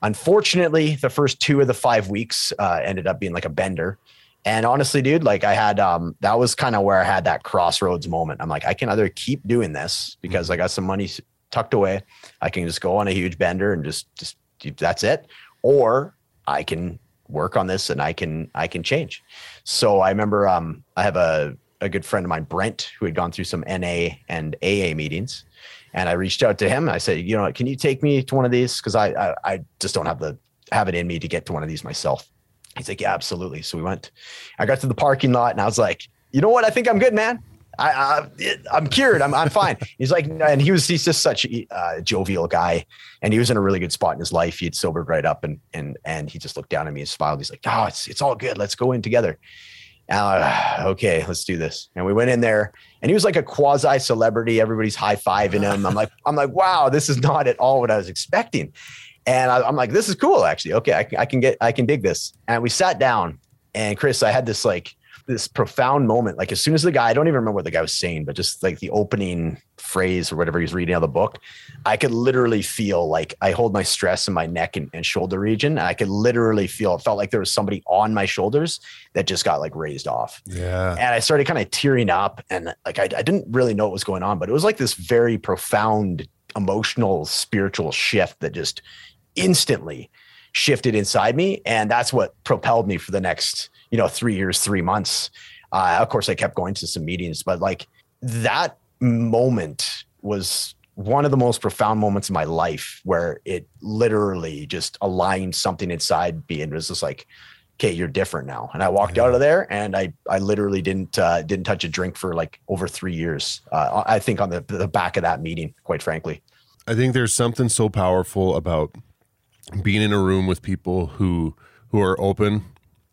Unfortunately, the first two of the five weeks uh, ended up being like a bender. And honestly, dude, like I had um, that was kind of where I had that crossroads moment. I'm like, I can either keep doing this because mm-hmm. I got some money tucked away. I can just go on a huge bender and just just that's it, or I can work on this and I can I can change. So I remember um, I have a a good friend of mine, Brent, who had gone through some NA and AA meetings, and I reached out to him. I said, you know, can you take me to one of these? Because I, I, I just don't have the have it in me to get to one of these myself. He's like, yeah, absolutely. So we went. I got to the parking lot and I was like, you know what? I think I'm good, man. I, I am cured. I'm I'm fine. He's like, and he was he's just such a uh, jovial guy, and he was in a really good spot in his life. He had sobered right up, and and and he just looked down at me and smiled. He's like, oh, it's it's all good. Let's go in together. Uh, okay, let's do this. And we went in there, and he was like a quasi celebrity. Everybody's high fiving him. I'm like, I'm like, wow, this is not at all what I was expecting. And I, am like, this is cool, actually. Okay, I, I can get, I can dig this. And we sat down, and Chris, I had this like this profound moment. Like as soon as the guy, I don't even remember what the guy was saying, but just like the opening phrase or whatever he's reading out of the book, I could literally feel like I hold my stress in my neck and, and shoulder region. And I could literally feel it felt like there was somebody on my shoulders that just got like raised off. Yeah. And I started kind of tearing up and like I, I didn't really know what was going on, but it was like this very profound emotional, spiritual shift that just instantly shifted inside me. And that's what propelled me for the next, you know, three years, three months. Uh, of course, I kept going to some meetings, but like that moment was one of the most profound moments in my life where it literally just aligned something inside me and was just like, okay, you're different now. And I walked yeah. out of there and I, I literally didn't, uh, didn't touch a drink for like over three years. Uh, I think on the, the back of that meeting, quite frankly. I think there's something so powerful about being in a room with people who, who are open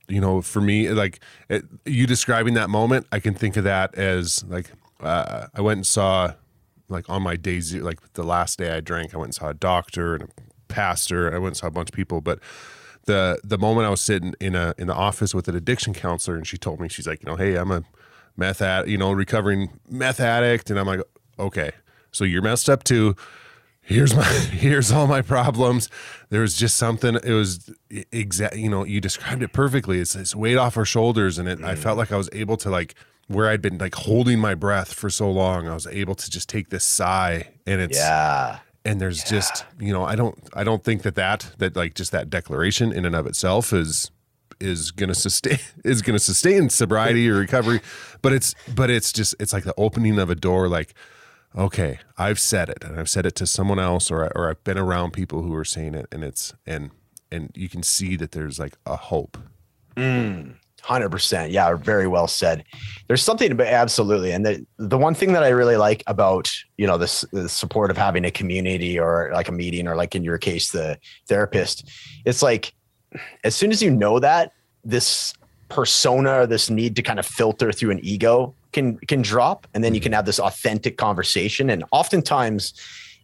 you know for me like it, you describing that moment i can think of that as like uh, I went and saw like on my days like the last day I drank, I went and saw a doctor and a pastor. I went and saw a bunch of people, but the the moment I was sitting in a in the office with an addiction counselor and she told me she's like, you know, hey, I'm a meth addict, you know, recovering meth addict, and I'm like, okay, so you're messed up too. Here's my here's all my problems. There was just something. It was exact. You know, you described it perfectly. It's, it's weight off our shoulders, and it. Mm. I felt like I was able to like where I'd been like holding my breath for so long, I was able to just take this sigh and it's yeah. And there's yeah. just, you know, I don't I don't think that that that like just that declaration in and of itself is is going to sustain is going to sustain sobriety or recovery, but it's but it's just it's like the opening of a door like okay, I've said it and I've said it to someone else or or I've been around people who are saying it and it's and and you can see that there's like a hope. Mm. Hundred percent, yeah, very well said. There's something about absolutely, and the the one thing that I really like about you know this the support of having a community or like a meeting or like in your case the therapist, it's like as soon as you know that this persona or this need to kind of filter through an ego can can drop, and then you can mm-hmm. have this authentic conversation, and oftentimes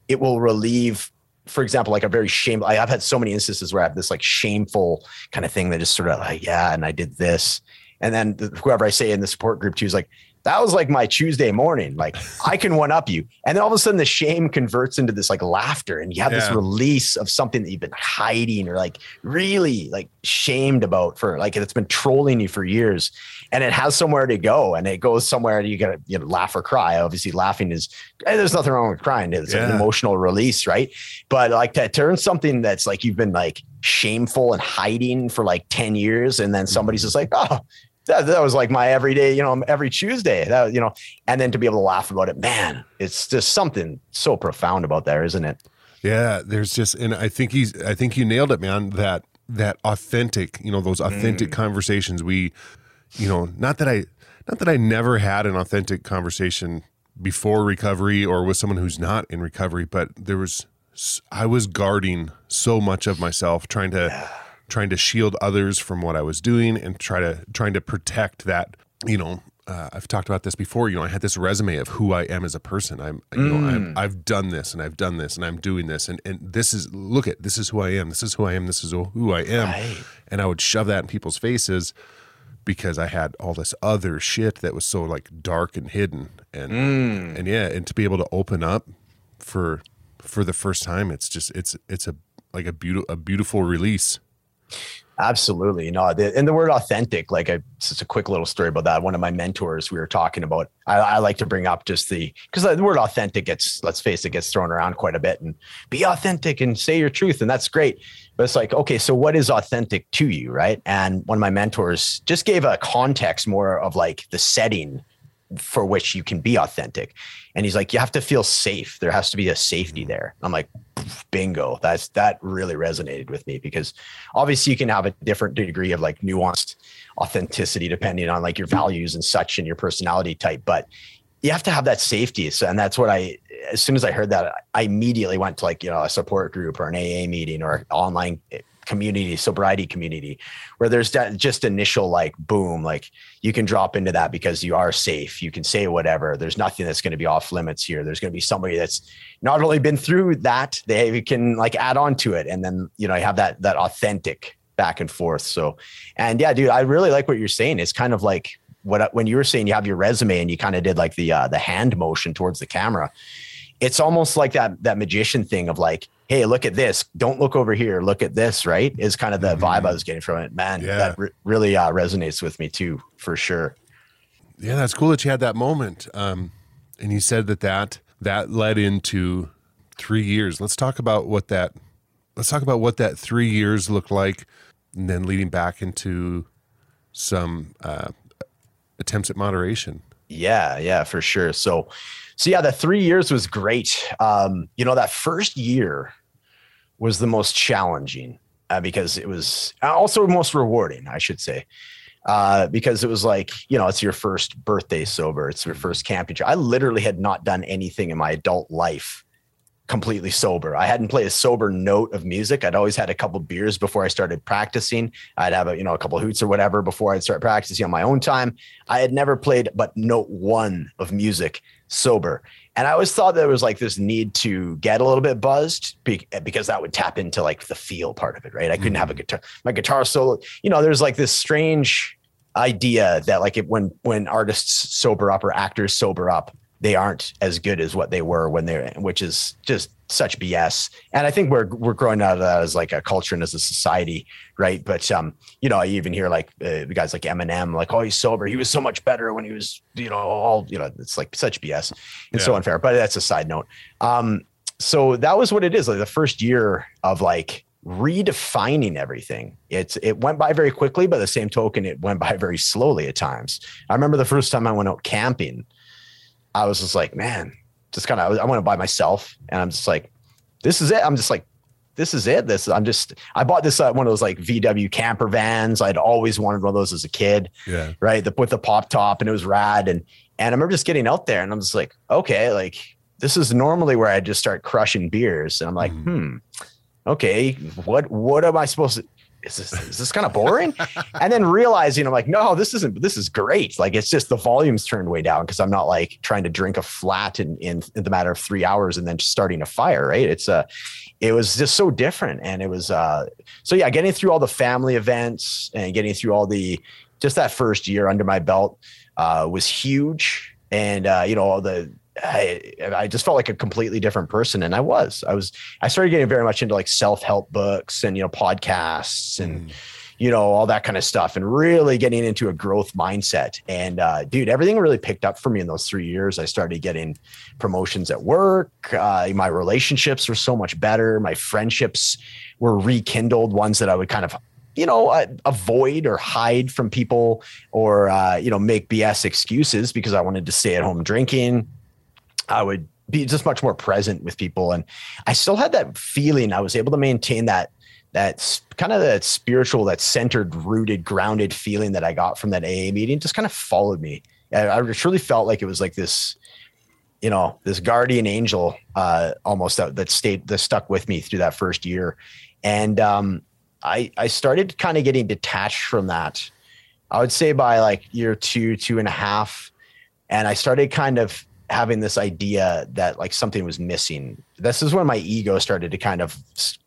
it will relieve for example, like a very shame. I've had so many instances where I have this like shameful kind of thing that just sort of like, yeah, and I did this. And then whoever I say in the support group too is like, that was like my Tuesday morning. Like I can one up you. And then all of a sudden the shame converts into this like laughter and you have yeah. this release of something that you've been hiding or like really like shamed about for like it's been trolling you for years and it has somewhere to go and it goes somewhere and you gotta you know laugh or cry. Obviously laughing is eh, there's nothing wrong with crying. It's yeah. an emotional release, right? But like to turn something that's like you've been like shameful and hiding for like 10 years and then somebody's mm-hmm. just like, oh, that, that was like my everyday, you know, every Tuesday, that, you know, and then to be able to laugh about it, man, it's just something so profound about there, isn't it? Yeah. There's just, and I think he's, I think you nailed it, man. That, that authentic, you know, those authentic mm. conversations we, you know, not that I, not that I never had an authentic conversation before recovery or with someone who's not in recovery, but there was, I was guarding so much of myself trying to, yeah trying to shield others from what I was doing and try to trying to protect that, you know, uh, I've talked about this before. You know, I had this resume of who I am as a person. I'm, you know, mm. i have done this and I've done this and I'm doing this and and this is look at this is who I am. This is who I am. This is who I am. Right. And I would shove that in people's faces because I had all this other shit that was so like dark and hidden. And mm. and yeah, and to be able to open up for for the first time, it's just it's it's a like a beautiful a beautiful release. Absolutely. No, the, and the word authentic, like a, just a quick little story about that. One of my mentors, we were talking about, I, I like to bring up just the, because the word authentic gets, let's face it, gets thrown around quite a bit and be authentic and say your truth. And that's great. But it's like, okay, so what is authentic to you? Right. And one of my mentors just gave a context more of like the setting for which you can be authentic. And he's like, you have to feel safe. There has to be a safety mm. there. I'm like, bingo. That's that really resonated with me because obviously you can have a different degree of like nuanced authenticity depending on like your mm. values and such and your personality type. But you have to have that safety. So, and that's what I, as soon as I heard that, I immediately went to like, you know, a support group or an AA meeting or online community, sobriety community, where there's that just initial like boom, like you can drop into that because you are safe. You can say whatever. There's nothing that's going to be off limits here. There's going to be somebody that's not only been through that, they can like add on to it. And then, you know, have that that authentic back and forth. So, and yeah, dude, I really like what you're saying. It's kind of like what when you were saying you have your resume and you kind of did like the uh, the hand motion towards the camera, it's almost like that that magician thing of like, hey, look at this. Don't look over here. Look at this. Right? Is kind of the mm-hmm. vibe I was getting from it. Man, yeah. that re- really uh, resonates with me too, for sure. Yeah, that's cool that you had that moment. Um, and you said that that that led into three years. Let's talk about what that. Let's talk about what that three years looked like, and then leading back into some uh, attempts at moderation. Yeah, yeah, for sure. So, so yeah, the three years was great. Um, you know, that first year was the most challenging uh, because it was also most rewarding, I should say. Uh, because it was like, you know, it's your first birthday sober, it's your first camping trip. I literally had not done anything in my adult life completely sober. I hadn't played a sober note of music. I'd always had a couple beers before I started practicing. I'd have a, you know, a couple hoots or whatever before I'd start practicing on my own time. I had never played but note one of music sober. And I always thought there was like this need to get a little bit buzzed because that would tap into like the feel part of it, right? I couldn't mm-hmm. have a guitar, my guitar solo, you know, there's like this strange idea that like it, when when artists sober up or actors sober up they aren't as good as what they were when they're, which is just such BS. And I think we're we're growing out of that as like a culture and as a society, right? But um, you know, I even hear like uh, guys like Eminem, like, oh, he's sober. He was so much better when he was, you know, all you know. It's like such BS and yeah. so unfair. But that's a side note. Um, so that was what it is. Like the first year of like redefining everything. It's it went by very quickly, but the same token, it went by very slowly at times. I remember the first time I went out camping I was just like, man, just kind of, I went to by myself and I'm just like, this is it. I'm just like, this is it. This I'm just, I bought this, uh, one of those like VW camper vans. I'd always wanted one of those as a kid. Yeah. Right. The, with the pop top and it was rad. And, and I remember just getting out there and I'm just like, okay, like this is normally where I just start crushing beers. And I'm like, mm. hmm, okay, what, what am I supposed to, is this is this kind of boring? and then realizing I'm like, no, this isn't. This is great. Like it's just the volume's turned way down because I'm not like trying to drink a flat in, in, in the matter of three hours and then starting a fire. Right? It's a. Uh, it was just so different, and it was uh. So yeah, getting through all the family events and getting through all the just that first year under my belt uh, was huge, and uh, you know all the I, I just felt like a completely different person and I was I was I started getting very much into like self-help books and you know podcasts and mm. you know all that kind of stuff and really getting into a growth mindset and uh, dude everything really picked up for me in those 3 years I started getting promotions at work uh, my relationships were so much better my friendships were rekindled ones that I would kind of you know, uh, avoid or hide from people or, uh, you know, make BS excuses because I wanted to stay at home drinking. I would be just much more present with people. And I still had that feeling I was able to maintain that that kind of that spiritual, that centered, rooted, grounded feeling that I got from that AA meeting just kind of followed me. I, truly felt like it was like this, you know, this guardian angel uh, almost that, that stayed, that stuck with me through that first year. And um, I, I started kind of getting detached from that. I would say by like year two, two and a half. And I started kind of having this idea that like something was missing. This is when my ego started to kind of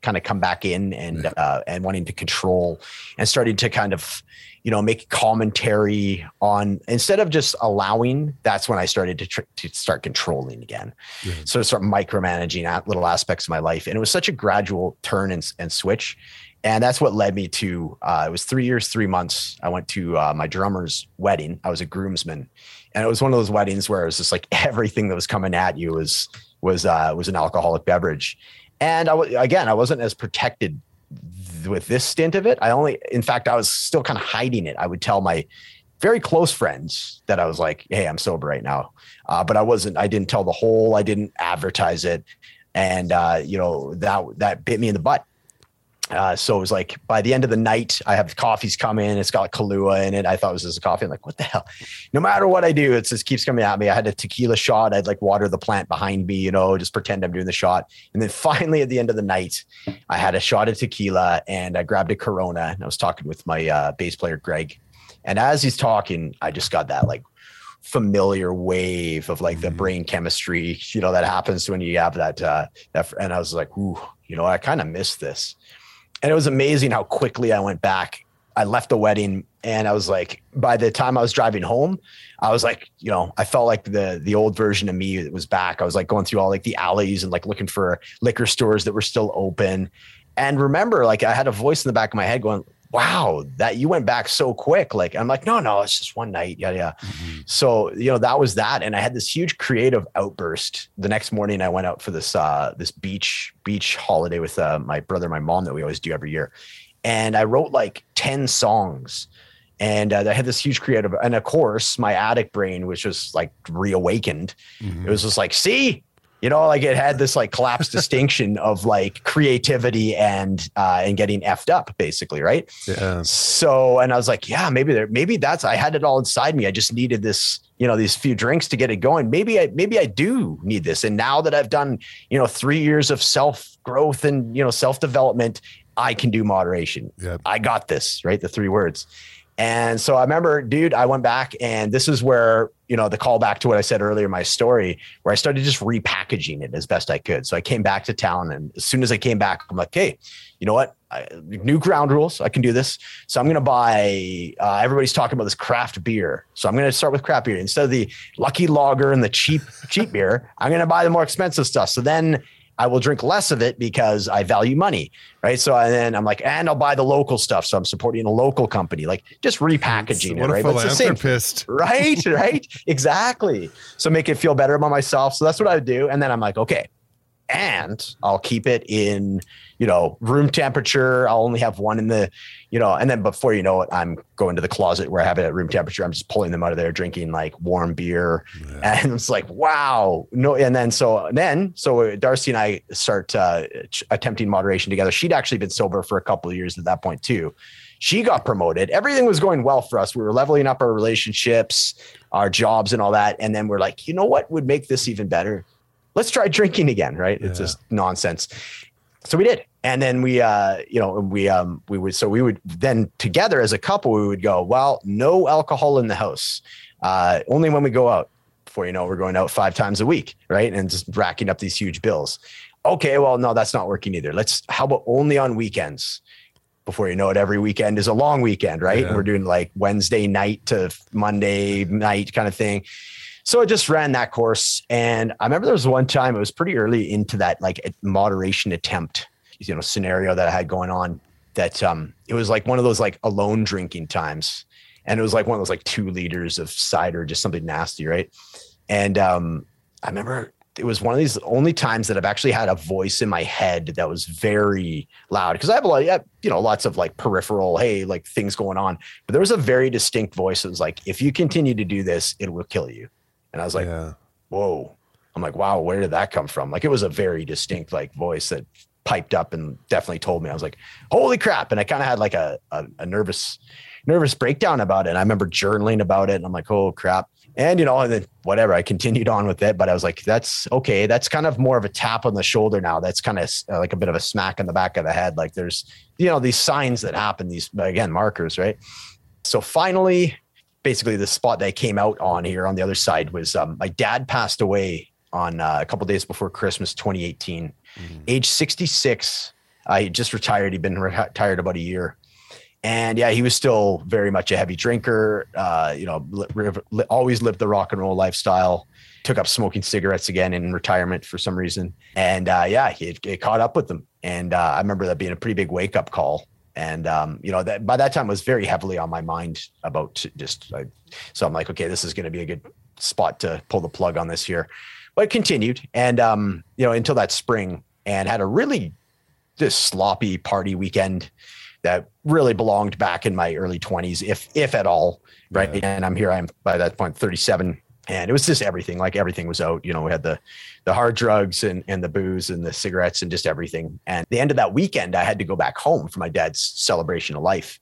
kind of come back in and uh, and wanting to control and starting to kind of you know make commentary on instead of just allowing. That's when I started to tr- to start controlling again. Yeah. So start micromanaging at little aspects of my life, and it was such a gradual turn and, and switch. And that's what led me to. Uh, it was three years, three months. I went to uh, my drummer's wedding. I was a groomsman, and it was one of those weddings where it was just like everything that was coming at you was was uh, was an alcoholic beverage, and I w- again I wasn't as protected with this stint of it. I only, in fact, I was still kind of hiding it. I would tell my very close friends that I was like, "Hey, I'm sober right now," uh, but I wasn't. I didn't tell the whole. I didn't advertise it, and uh, you know that that bit me in the butt uh, so it was like by the end of the night, I have coffees come in. It's got Kahlua in it. I thought it was just a coffee. I'm like, what the hell? No matter what I do, it just keeps coming at me. I had a tequila shot. I'd like water the plant behind me, you know, just pretend I'm doing the shot. And then finally, at the end of the night, I had a shot of tequila and I grabbed a Corona. And I was talking with my uh, bass player Greg. And as he's talking, I just got that like familiar wave of like the mm-hmm. brain chemistry, you know, that happens when you have that. Uh, that and I was like, ooh, you know, I kind of missed this and it was amazing how quickly I went back I left the wedding and I was like, by the time I was driving home, I was like, you know, I felt like the the old version of me was back. I was like going through all like the alleys and like looking for liquor stores that were still open. And remember, like I had a voice in the back of my head going, wow, that you went back so quick. Like, I'm like, no, no, it's just one night. Yeah, yeah. Mm-hmm. So, you know, that was that. And I had this huge creative outburst. The next morning I went out for this uh this beach, beach holiday with uh, my brother, my mom that we always do every year. And I wrote like 10 songs. And uh, I had this huge creative, and of course, my addict brain, which was like reawakened, mm-hmm. it was just like, see, you know like it had this like collapsed distinction of like creativity and uh and getting effed up basically right? Yeah. So and i was like yeah maybe there maybe that's i had it all inside me. I just needed this you know these few drinks to get it going. Maybe i maybe i do need this. And now that i've done you know three years of self growth and you know self development i can do moderation. Yep. i got this right? The three words and so I remember, dude, I went back and this is where, you know, the callback to what I said earlier, my story, where I started just repackaging it as best I could. So I came back to town and as soon as I came back, I'm like, hey, you know what? I, new ground rules. I can do this. So I'm going to buy, uh, everybody's talking about this craft beer. So I'm going to start with craft beer instead of the lucky lager and the cheap, cheap beer. I'm going to buy the more expensive stuff. So then I will drink less of it because I value money, right? So and then I'm like, and I'll buy the local stuff. So I'm supporting a local company, like just repackaging what it, right? But it's the same, right? Right? exactly. So make it feel better about myself. So that's what I would do. And then I'm like, okay, and I'll keep it in, you know, room temperature. I'll only have one in the, you know, and then before you know it, I'm going to the closet where I have it at room temperature. I'm just pulling them out of there, drinking like warm beer. Yeah. And it's like, wow. No. And then, so then, so Darcy and I start uh, attempting moderation together. She'd actually been sober for a couple of years at that point too. She got promoted. Everything was going well for us. We were leveling up our relationships, our jobs, and all that. And then we're like, you know what would make this even better? Let's try drinking again, right? Yeah. It's just nonsense. So we did. And then we, uh, you know, we, um, we would, so we would then together as a couple, we would go, well, no alcohol in the house. Uh, only when we go out before, you know, we're going out five times a week. Right. And just racking up these huge bills. Okay. Well, no, that's not working either. Let's, how about only on weekends? Before you know it, every weekend is a long weekend, right? Yeah. we're doing like Wednesday night to Monday night kind of thing so I just ran that course. And I remember there was one time it was pretty early into that like moderation attempt, you know, scenario that I had going on that um it was like one of those like alone drinking times. And it was like one of those like two liters of cider, just something nasty, right? And um I remember it was one of these only times that I've actually had a voice in my head that was very loud because I have a lot, of, you know, lots of like peripheral, hey, like things going on. But there was a very distinct voice that was like, if you continue to do this, it will kill you. And I was like, yeah. whoa. I'm like, wow, where did that come from? Like it was a very distinct like voice that piped up and definitely told me. I was like, holy crap. And I kind of had like a, a, a nervous, nervous breakdown about it. And I remember journaling about it. And I'm like, oh crap. And you know, and then whatever, I continued on with it, but I was like, that's okay. That's kind of more of a tap on the shoulder now. That's kind of uh, like a bit of a smack in the back of the head. Like there's, you know, these signs that happen, these again, markers, right? So finally, basically the spot that I came out on here on the other side was um, my dad passed away on uh, a couple days before Christmas 2018, mm-hmm. age 66. I just retired. He'd been retired about a year. And yeah, he was still very much a heavy drinker. Uh, you know, li- li- always lived the rock and roll lifestyle. Took up smoking cigarettes again in retirement for some reason. And uh, yeah, he, he caught up with him. And uh, I remember that being a pretty big wake up call and um, you know that by that time was very heavily on my mind about just like, so i'm like okay this is going to be a good spot to pull the plug on this year but it continued and um, you know until that spring and had a really this sloppy party weekend that really belonged back in my early 20s if if at all right yeah. and i'm here i'm by that point 37 and it was just everything like everything was out you know we had the the hard drugs and and the booze and the cigarettes and just everything. And the end of that weekend i had to go back home for my dad's celebration of life.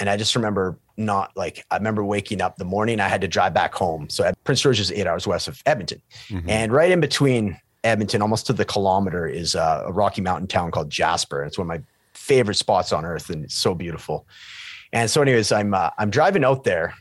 And i just remember not like i remember waking up the morning i had to drive back home. So prince george is eight hours west of edmonton. Mm-hmm. and right in between edmonton almost to the kilometer is a rocky mountain town called jasper. It's one of my favorite spots on earth and it's so beautiful. And so anyways i'm uh, i'm driving out there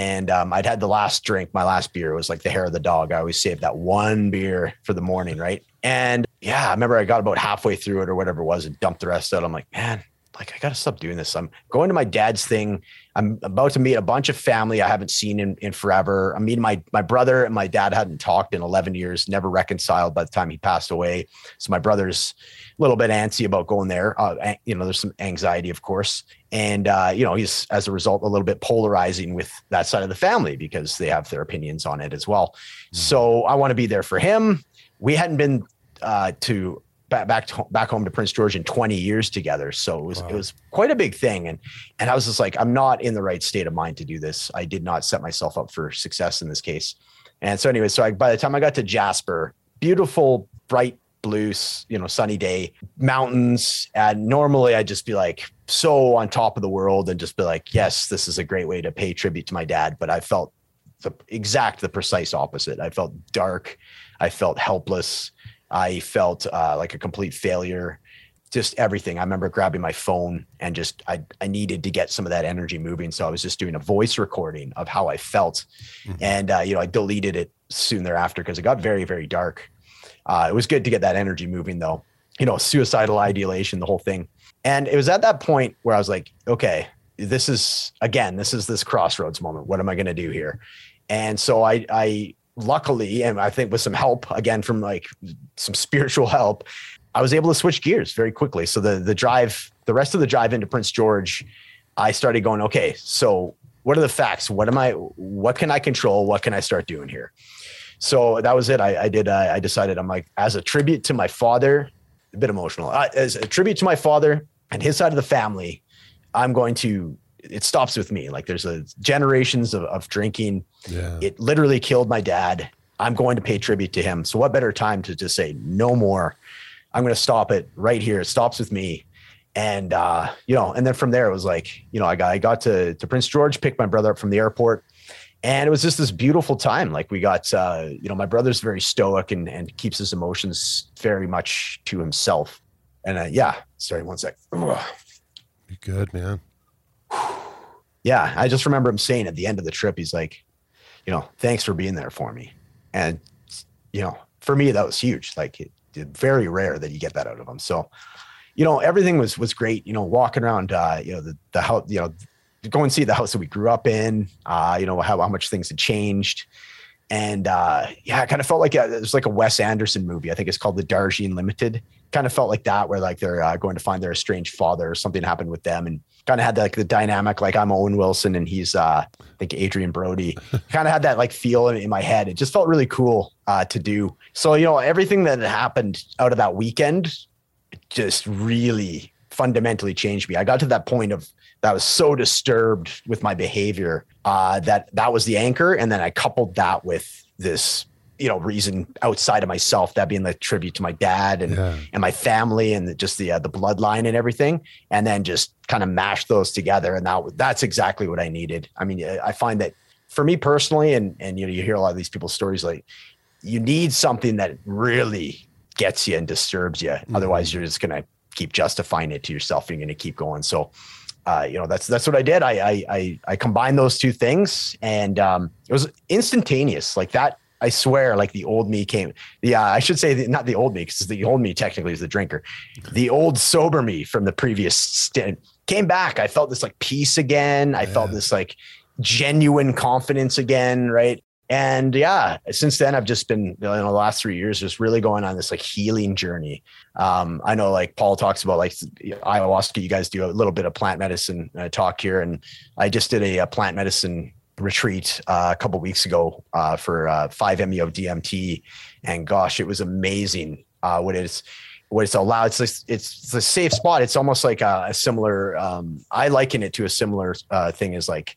and um, I'd had the last drink, my last beer was like the hair of the dog. I always save that one beer for the morning, right? And yeah, I remember I got about halfway through it or whatever it was and dumped the rest out. I'm like, man, like, I got to stop doing this. I'm going to my dad's thing. I'm about to meet a bunch of family I haven't seen in, in forever. I'm meeting my, my brother and my dad hadn't talked in 11 years, never reconciled by the time he passed away. So my brother's a little bit antsy about going there. Uh, you know, there's some anxiety, of course. And, uh, you know, he's, as a result, a little bit polarizing with that side of the family because they have their opinions on it as well. Mm-hmm. So I want to be there for him. We hadn't been uh, to back back to, back home to Prince George in 20 years together. So it was wow. it was quite a big thing. And and I was just like, I'm not in the right state of mind to do this. I did not set myself up for success in this case. And so anyway, so I, by the time I got to Jasper, beautiful, bright blue, you know, sunny day, mountains. And normally I'd just be like so on top of the world and just be like, yes, this is a great way to pay tribute to my dad. But I felt the exact, the precise opposite. I felt dark. I felt helpless. I felt uh, like a complete failure. Just everything. I remember grabbing my phone and just I I needed to get some of that energy moving. So I was just doing a voice recording of how I felt, mm-hmm. and uh, you know I deleted it soon thereafter because it got very very dark. Uh, it was good to get that energy moving though. You know, suicidal ideation, the whole thing. And it was at that point where I was like, okay, this is again, this is this crossroads moment. What am I going to do here? And so I I luckily, and I think with some help again from like some spiritual help, I was able to switch gears very quickly. So the the drive, the rest of the drive into Prince George, I started going, okay, so what are the facts? What am I? What can I control? What can I start doing here? So that was it. I, I did. I, I decided I'm like as a tribute to my father, a bit emotional. Uh, as a tribute to my father and his side of the family, I'm going to it stops with me. Like there's a generations of, of drinking. Yeah. It literally killed my dad. I'm going to pay tribute to him. So what better time to just say no more? I'm going to stop it right here. It stops with me. And, uh, you know, and then from there, it was like, you know, I got, I got to, to Prince George, picked my brother up from the airport and it was just this beautiful time. Like we got, uh, you know, my brother's very stoic and, and keeps his emotions very much to himself. And, uh, yeah, sorry, one sec. You good, man yeah, I just remember him saying at the end of the trip, he's like, you know, thanks for being there for me. And, you know, for me, that was huge. Like it, it very rare that you get that out of him. So, you know, everything was, was great, you know, walking around, uh, you know, the, the house, you know, go and see the house that we grew up in, uh, you know, how, how much things had changed. And, uh, yeah, I kind of felt like a, it was like a Wes Anderson movie. I think it's called the Darjeeling Limited. Kind of felt like that where like they're uh, going to find their estranged father or something happened with them and kind of had like the dynamic like I'm Owen Wilson and he's uh I think Adrien Brody. Kind of had that like feel in, in, my head. It just felt really cool uh to do. So you know everything that happened out of that weekend just really fundamentally changed me. I got to that point of that was so disturbed with my behavior uh that that was the anchor. And then I coupled that with this you know reason outside of myself that being the tribute to my dad and yeah. and my family and the, just the uh, the bloodline and everything and then just kind of mash those together. And that that's exactly what I needed. I mean I find that for me personally and and you know you hear a lot of these people's stories like you need something that really gets you and disturbs you. Mm-hmm. otherwise you're just going to keep justifying it to yourself and you're going to keep going. So uh, you know that's that's what I did. I I I, I combined those two things, and um, it was instantaneous. Like that I swear, like the old me came. Yeah, I should say the, not the old me because the old me technically is the drinker. The old sober me from the previous stint came back. I felt this like peace again. I yeah. felt this like genuine confidence again, right? And yeah, since then I've just been in the last three years just really going on this like healing journey. Um, I know like Paul talks about like ayahuasca. You guys do a little bit of plant medicine uh, talk here, and I just did a, a plant medicine retreat uh, a couple weeks ago uh, for uh, 5-MeO DMT, and gosh, it was amazing. Uh, what it's what it's allowed. It's it's, it's a safe spot. It's almost like a, a similar. Um, I liken it to a similar uh, thing as like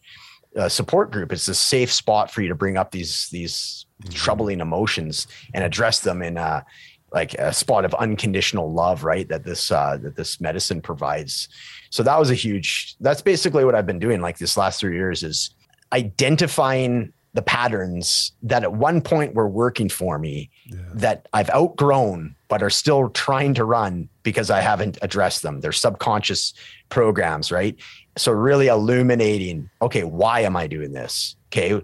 a support group. It's a safe spot for you to bring up these these mm-hmm. troubling emotions and address them in a like a spot of unconditional love, right? That this uh, that this medicine provides. So that was a huge. That's basically what I've been doing. Like this last three years is identifying the patterns that at one point were working for me yeah. that I've outgrown, but are still trying to run because I haven't addressed them. They're subconscious programs, right? So really illuminating, okay, why am I doing this? Okay.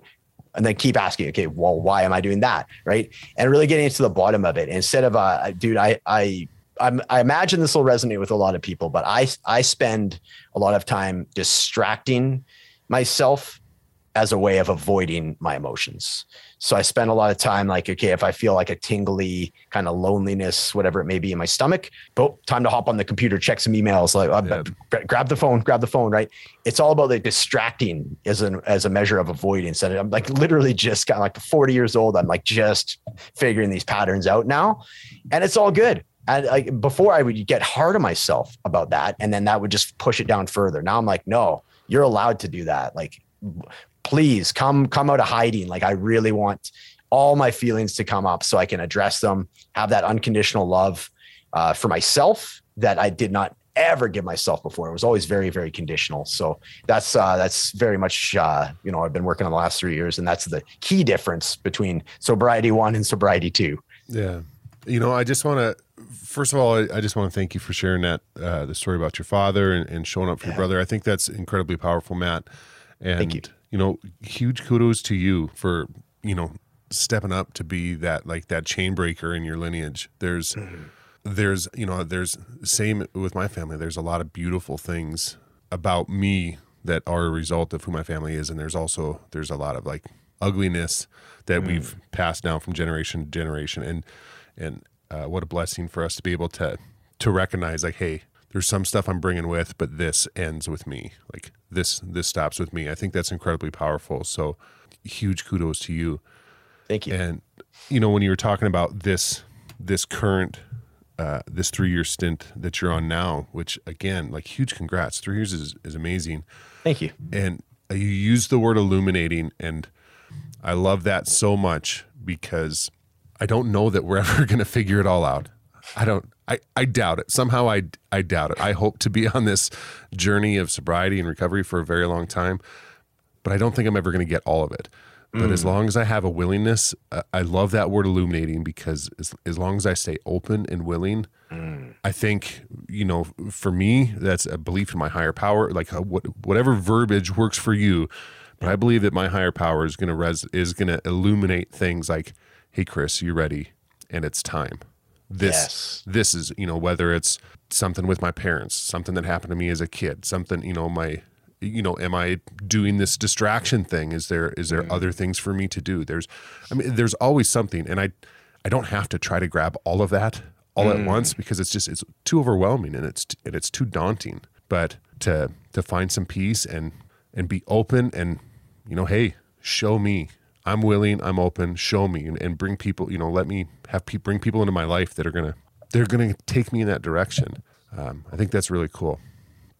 And then keep asking, okay, well, why am I doing that? Right. And really getting to the bottom of it instead of, uh, dude, I, I, I'm, I imagine this will resonate with a lot of people, but I I spend a lot of time distracting myself as a way of avoiding my emotions. So I spend a lot of time like, okay, if I feel like a tingly kind of loneliness, whatever it may be in my stomach, but time to hop on the computer, check some emails, like uh, yeah. grab the phone, grab the phone, right? It's all about like distracting as an as a measure of avoidance. And I'm like literally just got like 40 years old. I'm like just figuring these patterns out now. And it's all good. And like before I would get hard on myself about that. And then that would just push it down further. Now I'm like, no, you're allowed to do that. Like please come come out of hiding. Like i really want all my feelings to come up so i can address them have that unconditional love uh, for myself that i did not ever give myself before. It was always very very conditional. So that's uh, that's very much uh, you know i've been working on the last three years and that's the key difference between sobriety one and sobriety two. Yeah. You know i just want to first of all i just want to thank you for sharing that uh, the story about your father and, and showing up for yeah. your brother. I think that's incredibly powerful matt. And thank you know, huge kudos to you for, you know, stepping up to be that like that chain breaker in your lineage. There's there's, you know, there's same with my family. There's a lot of beautiful things about me that are a result of who my family is and there's also there's a lot of like ugliness that mm. we've passed down from generation to generation and and uh, what a blessing for us to be able to to recognize like hey there's some stuff I'm bringing with, but this ends with me. Like this, this stops with me. I think that's incredibly powerful. So huge kudos to you. Thank you. And you know, when you were talking about this, this current, uh, this three year stint that you're on now, which again, like huge congrats. Three years is, is amazing. Thank you. And you use the word illuminating and I love that so much because I don't know that we're ever going to figure it all out. I don't I, I doubt it. Somehow I I doubt it. I hope to be on this journey of sobriety and recovery for a very long time, but I don't think I'm ever going to get all of it. But mm. as long as I have a willingness, uh, I love that word illuminating because as, as long as I stay open and willing, mm. I think, you know, for me, that's a belief in my higher power, like uh, what, whatever verbiage works for you. But I believe that my higher power is going to res- is going to illuminate things like, "Hey Chris, you ready?" and it's time this yes. this is you know whether it's something with my parents something that happened to me as a kid something you know my you know am i doing this distraction thing is there is there mm. other things for me to do there's i mean there's always something and i i don't have to try to grab all of that all mm. at once because it's just it's too overwhelming and it's and it's too daunting but to to find some peace and and be open and you know hey show me I'm willing, I'm open, show me and, and bring people, you know, let me have pe- bring people into my life that are going to, they're going to take me in that direction. Um, I think that's really cool.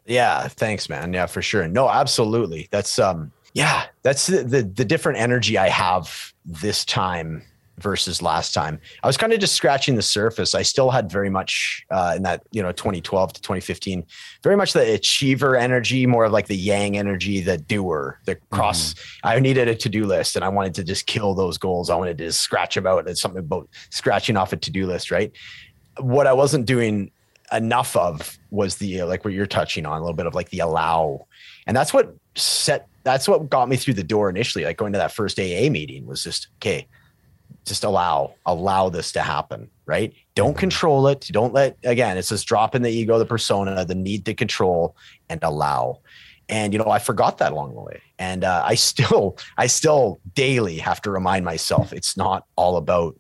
Yeah. Thanks, man. Yeah, for sure. No, absolutely. That's, um, yeah, that's the, the, the different energy I have this time versus last time. I was kind of just scratching the surface. I still had very much uh, in that, you know, 2012 to 2015, very much the achiever energy, more of like the yang energy, the doer, the cross. Mm-hmm. I needed a to do list and I wanted to just kill those goals. I wanted to just scratch about it. Something about scratching off a to do list, right? What I wasn't doing enough of was the, like what you're touching on, a little bit of like the allow. And that's what set, that's what got me through the door initially. Like going to that first AA meeting was just, okay, just allow allow this to happen right? Don't mm-hmm. control it. Don't let again it's this drop in the ego the persona the need to control and allow. And you know i forgot that along the way. And uh, i still i still daily have to remind myself it's not all about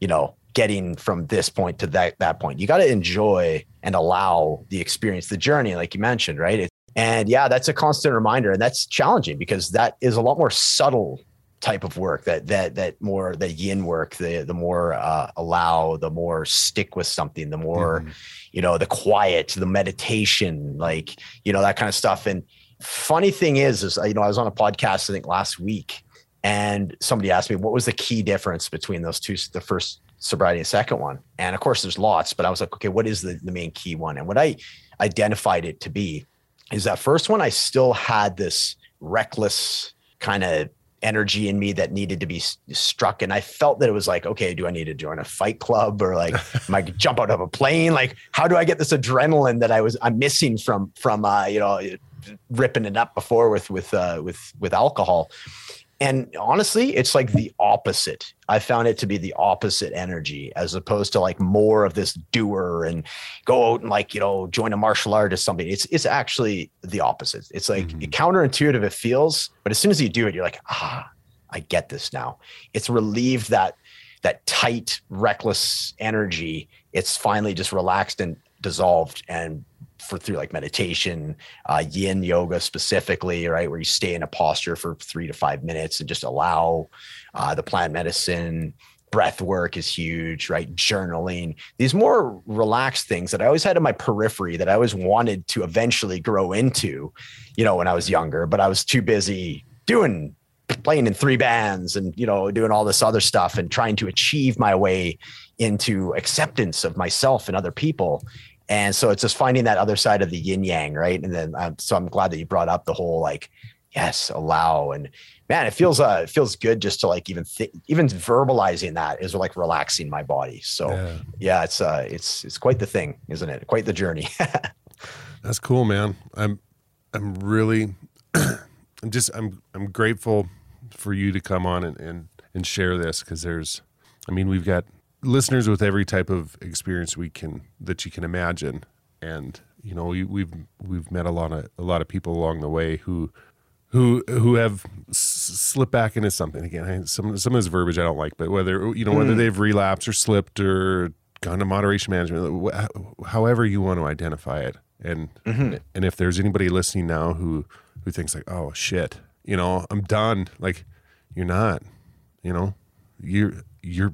you know getting from this point to that that point. You got to enjoy and allow the experience the journey like you mentioned right? It, and yeah that's a constant reminder and that's challenging because that is a lot more subtle type of work that that that more the yin work the the more uh, allow the more stick with something the more mm-hmm. you know the quiet the meditation like you know that kind of stuff. And funny thing is is you know i was on a podcast i think last week and somebody asked me what was the key difference between those two the first sobriety and second one? And of course there's lots but i was like okay what is the, the main key one? And what i identified it to be is that first one i still had this reckless kind of energy in me that needed to be struck. And i felt that it was like okay do i need to join a fight club or like am i jump out of a plane? Like how do i get this adrenaline that i was i'm missing from from uh you know ripping it up before with with uh with with alcohol and honestly, it's like the opposite. I found it to be the opposite energy as opposed to like more of this doer and go out and like, you know, join a martial art or something. It's it's actually the opposite. It's like Mhm. counterintuitive it feels, but as soon as you do it, you're like, ah, I get this now. It's relieved that that tight, reckless energy. It's finally just relaxed and dissolved and for through like meditation, uh, yin yoga specifically, right, where you stay in a posture for three to five minutes and just allow uh, the plant medicine. Breath work is huge, right? Journaling, these more relaxed things that I always had in my periphery that I always wanted to eventually grow into, you know, when I was younger, but I was too busy doing playing in three bands and, you know, doing all this other stuff and trying to achieve my way into acceptance of myself and other people. And so it's just finding that other side of the yin yang, right? And then um, so I'm glad that you brought up the whole like, yes, allow and man, it feels uh it feels good just to like even th- even verbalizing that is like relaxing my body. So yeah. Yeah. it's uh it's it's quite the thing, isn't it? Quite the journey. That's cool, man. I'm I'm really I'm just I'm I'm grateful for you to come on and and, and share this because there's I mean we've got listeners with every type of experience we can that you can imagine and you know we, we've we've met a lot of a lot of people along the way who who who have s- slipped back into something again. I, some some of this verbiage I don't like, but whether you know whether Mm. they've relapsed or slipped or gone to moderation management, wh- however you want to identify it, and Mhm. and if there's anybody listening now who who thinks like, oh shit, you know, I'm done. Like, you're not. You know, you're you're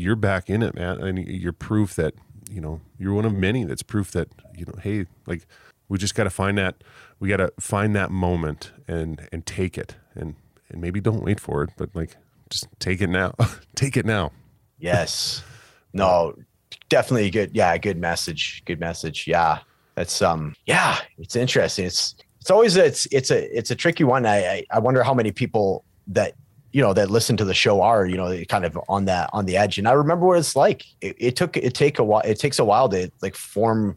you're back in it, man, and you're proof that you know you're one of many that's proof that you know, hey, like we just got to find that we got to find that moment and and take it and and maybe don't wait for it, but like just take it now, take it now. yes. No, definitely good yeah, good message. Good message. Yeah. That's um yeah, it's interesting. It's it's always it's it's a it's a tricky one. I I, I wonder how many people that you know that listen to the show are you know kind of on that on the edge. And i remember what it's like. It, it took it take a while it takes a while to like form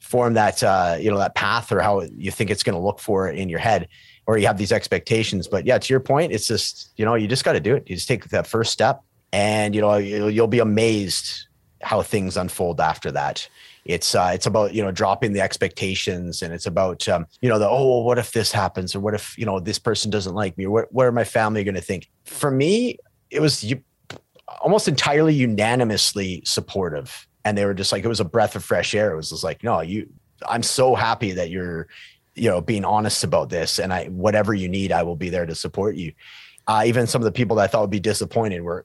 form that uh you know that path or how you think it's going to look for in your head or you have these expectations. But yeah to your point it's just you know you just got to do it. You just take that first step and you know you'll, you'll be amazed how things unfold after that it's uh, it's about you know dropping the expectations and it's about um, you know the oh well, what if this happens? Or what if you know this person doesn't like me? Or what, what are my family going to think? For me it was you, almost entirely unanimously supportive. And they were just like it was a breath of fresh air. It was just like no you i'm so happy that you're you know being honest about this. And i whatever you need i will be there to support you. Uh, even some of the people that i thought would be disappointed were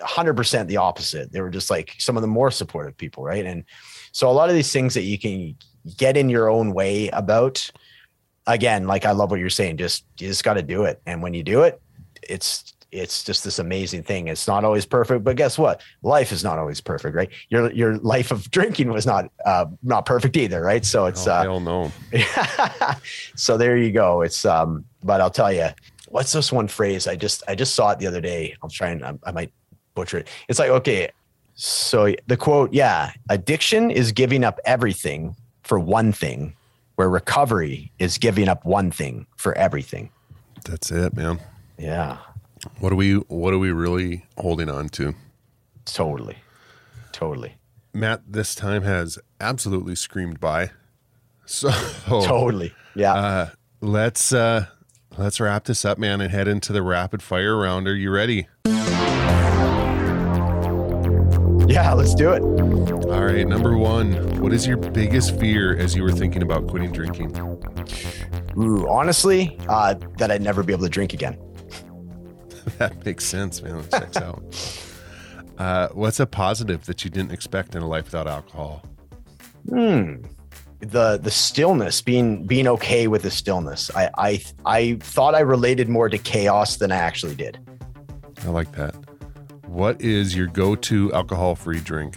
100% the opposite they were just like some of the more supportive people right and so a lot of these things that you can get in your own way about again like i love what you're saying just you just got to do it and when you do it it's it's just this amazing thing it's not always perfect but guess what life is not always perfect right your your life of drinking was not uh not perfect either right so it's oh, uh hell no. so there you go. It's um, but I'll tell you, what's this one phrase? I just I just saw it the other day. I'll try and I, I might butcher it. It's like okay, so the quote, yeah, addiction is giving up everything for one thing, where recovery is giving up one thing for everything. That's it, man. Yeah, What are we what are we really holding on to? totally, totally, Matt this time has absolutely screamed by. So totally. Yeah. uh, let's uh, let's wrap this up, man, and head into the rapid fire round. Are you ready? Yeah. Let's do it. All right, number one. What is your biggest fear as you were thinking about quitting drinking? Ooh, honestly, uh, that I'd never be able to drink again. that makes sense, man. It checks out. Uh, what's a positive that you didn't expect in a life without alcohol? Hmm. The the stillness, being being okay with the stillness. I I I thought I related more to chaos than I actually did. I like that. What is your go-to alcohol-free drink?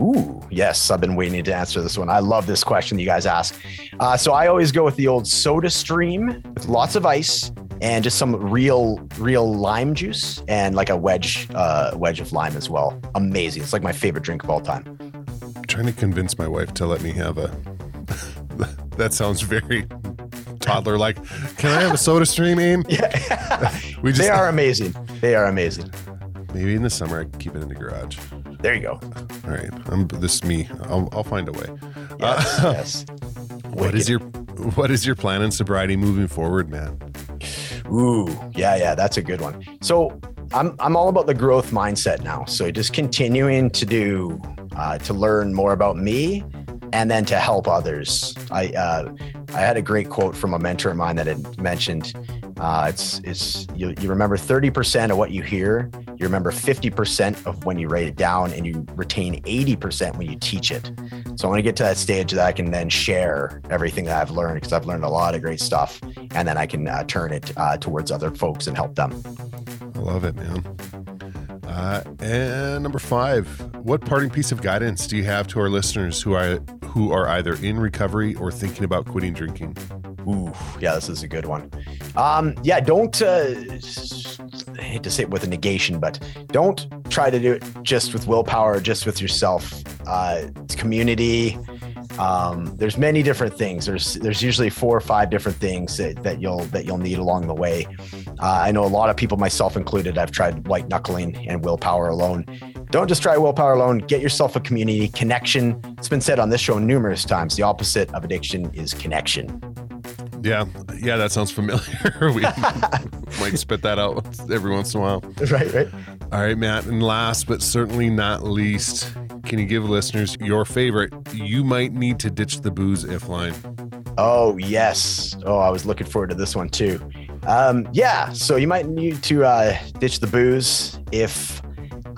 Ooh, yes, I've been waiting to answer this one. I love this question you guys ask. Uh, so I always go with the old Soda Stream with lots of ice and just some real, real lime juice and like a wedge, uh, wedge of lime as well. Amazing! It's like my favorite drink of all time. I'm trying to convince my wife to let me have a. that sounds very toddler, like, "Can I have a Soda Stream, Aim?" Yeah. We just they are amazing. They are amazing. Maybe in the summer I can keep it in the garage. There you go. All right, I'm this is me. I'll, I'll find a way. Yes. yes. What is your what is your plan in sobriety moving forward, man? Ooh, yeah, yeah, that's a good one. So I'm I'm all about the growth mindset now. So just continuing to do uh, to learn more about me, and then to help others. I uh, I had a great quote from a mentor of mine that had mentioned. Uh, it's it's you, you remember 30% of what you hear, you remember 50% of when you write it down, and you retain 80% when you teach it. So I want to get to that stage that I can then share everything that I've learned because I've learned a lot of great stuff, and then I can uh, turn it uh, towards other folks and help them. I love it, man. Uh, and number five, what parting piece of guidance do you have to our listeners who are who are either in recovery or thinking about quitting drinking? Ooh, yeah, this is a good one. Um, yeah, don't. Uh, I hate to say it with a negation, but don't try to do it just with willpower, just with yourself. Uh, it's community. Um, there's many different things. There's there's usually four or five different things that, that you'll that you'll need along the way. Uh, I know a lot of people, myself included, I've tried white knuckling and willpower alone. Don't just try willpower alone. Get yourself a community connection. It's been said on this show numerous times. The opposite of addiction is connection. Yeah, yeah, that sounds familiar. we might spit that out every once in a while. Right, right. All right, Matt. And last but certainly not least, can you give listeners your favorite? You might need to ditch the booze if line. Oh, yes. Oh, I was looking forward to this one too. Um, yeah, so you might need to uh, ditch the booze if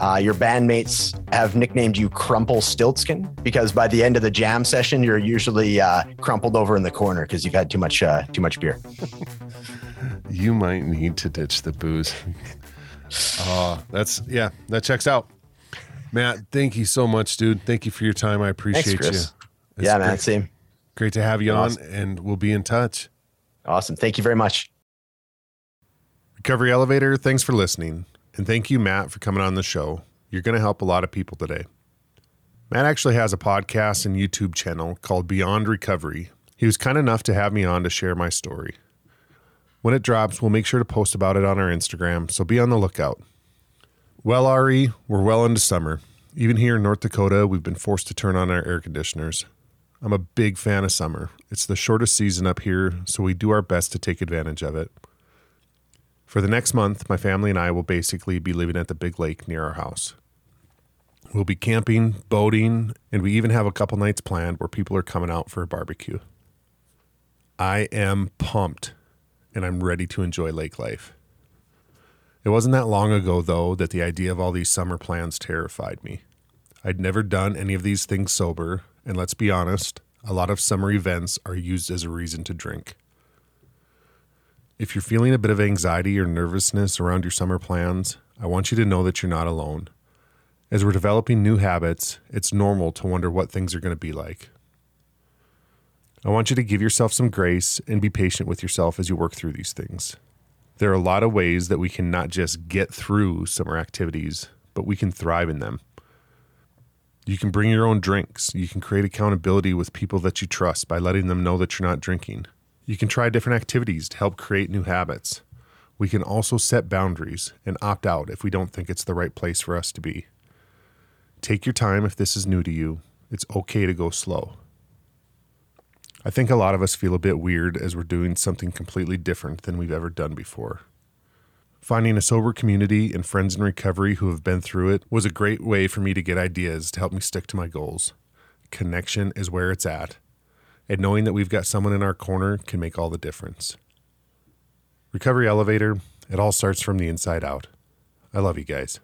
uh, your bandmates have nicknamed you Crumple Stiltskin because by the end of the jam session, you're usually uh, crumpled over in the corner because you've had too much uh, too much beer. You might need to ditch the booze. Oh, that's yeah, that checks out. Matt, thank you so much, dude. Thank you for your time. I appreciate Thanks, you. It's yeah, man, great, same. great to have you Awesome. on, and we'll be in touch. Awesome. Thank you very much. Recovery Elevator, thanks for listening. And thank you, Matt, for coming on the show. You're going to help a lot of people today. Matt actually has a podcast and YouTube channel called Beyond Recovery. He was kind enough to have me on to share my story. When it drops, we'll make sure to post about it on our Instagram, so be on the lookout. Well, Ari, we're well into summer. Even here in North Dakota, we've been forced to turn on our air conditioners. I'm a big fan of summer. It's the shortest season up here, so we do our best to take advantage of it. For the next month, my family and I will basically be living at the big lake near our house. We'll be camping, boating, and we even have a couple nights planned where people are coming out for a barbecue. I am pumped and I'm ready to enjoy lake life. It wasn't that long ago, though, that the idea of all these summer plans terrified me. I'd never done any of these things sober, and let's be honest, a lot of summer events are used as a reason to drink. If you're feeling a bit of anxiety or nervousness around your summer plans, I want you to know that you're not alone. As we're developing new habits, it's normal to wonder what things are going to be like. I want you to give yourself some grace and be patient with yourself as you work through these things. There are a lot of ways that we can not just get through summer activities, but we can thrive in them. You can bring your own drinks. You can create accountability with people that you trust by letting them know that you're not drinking. You can try different activities to help create new habits. We can also set boundaries and opt out if we don't think it's the right place for us to be. Take your time if this is new to you. It's okay to go slow. I think a lot of us feel a bit weird as we're doing something completely different than we've ever done before. Finding a sober community and friends in recovery who have been through it was a great way for me to get ideas to help me stick to my goals. Connection is where it's at, and knowing that we've got someone in our corner can make all the difference. Recovery Elevator, it all starts from the inside out. I love you guys.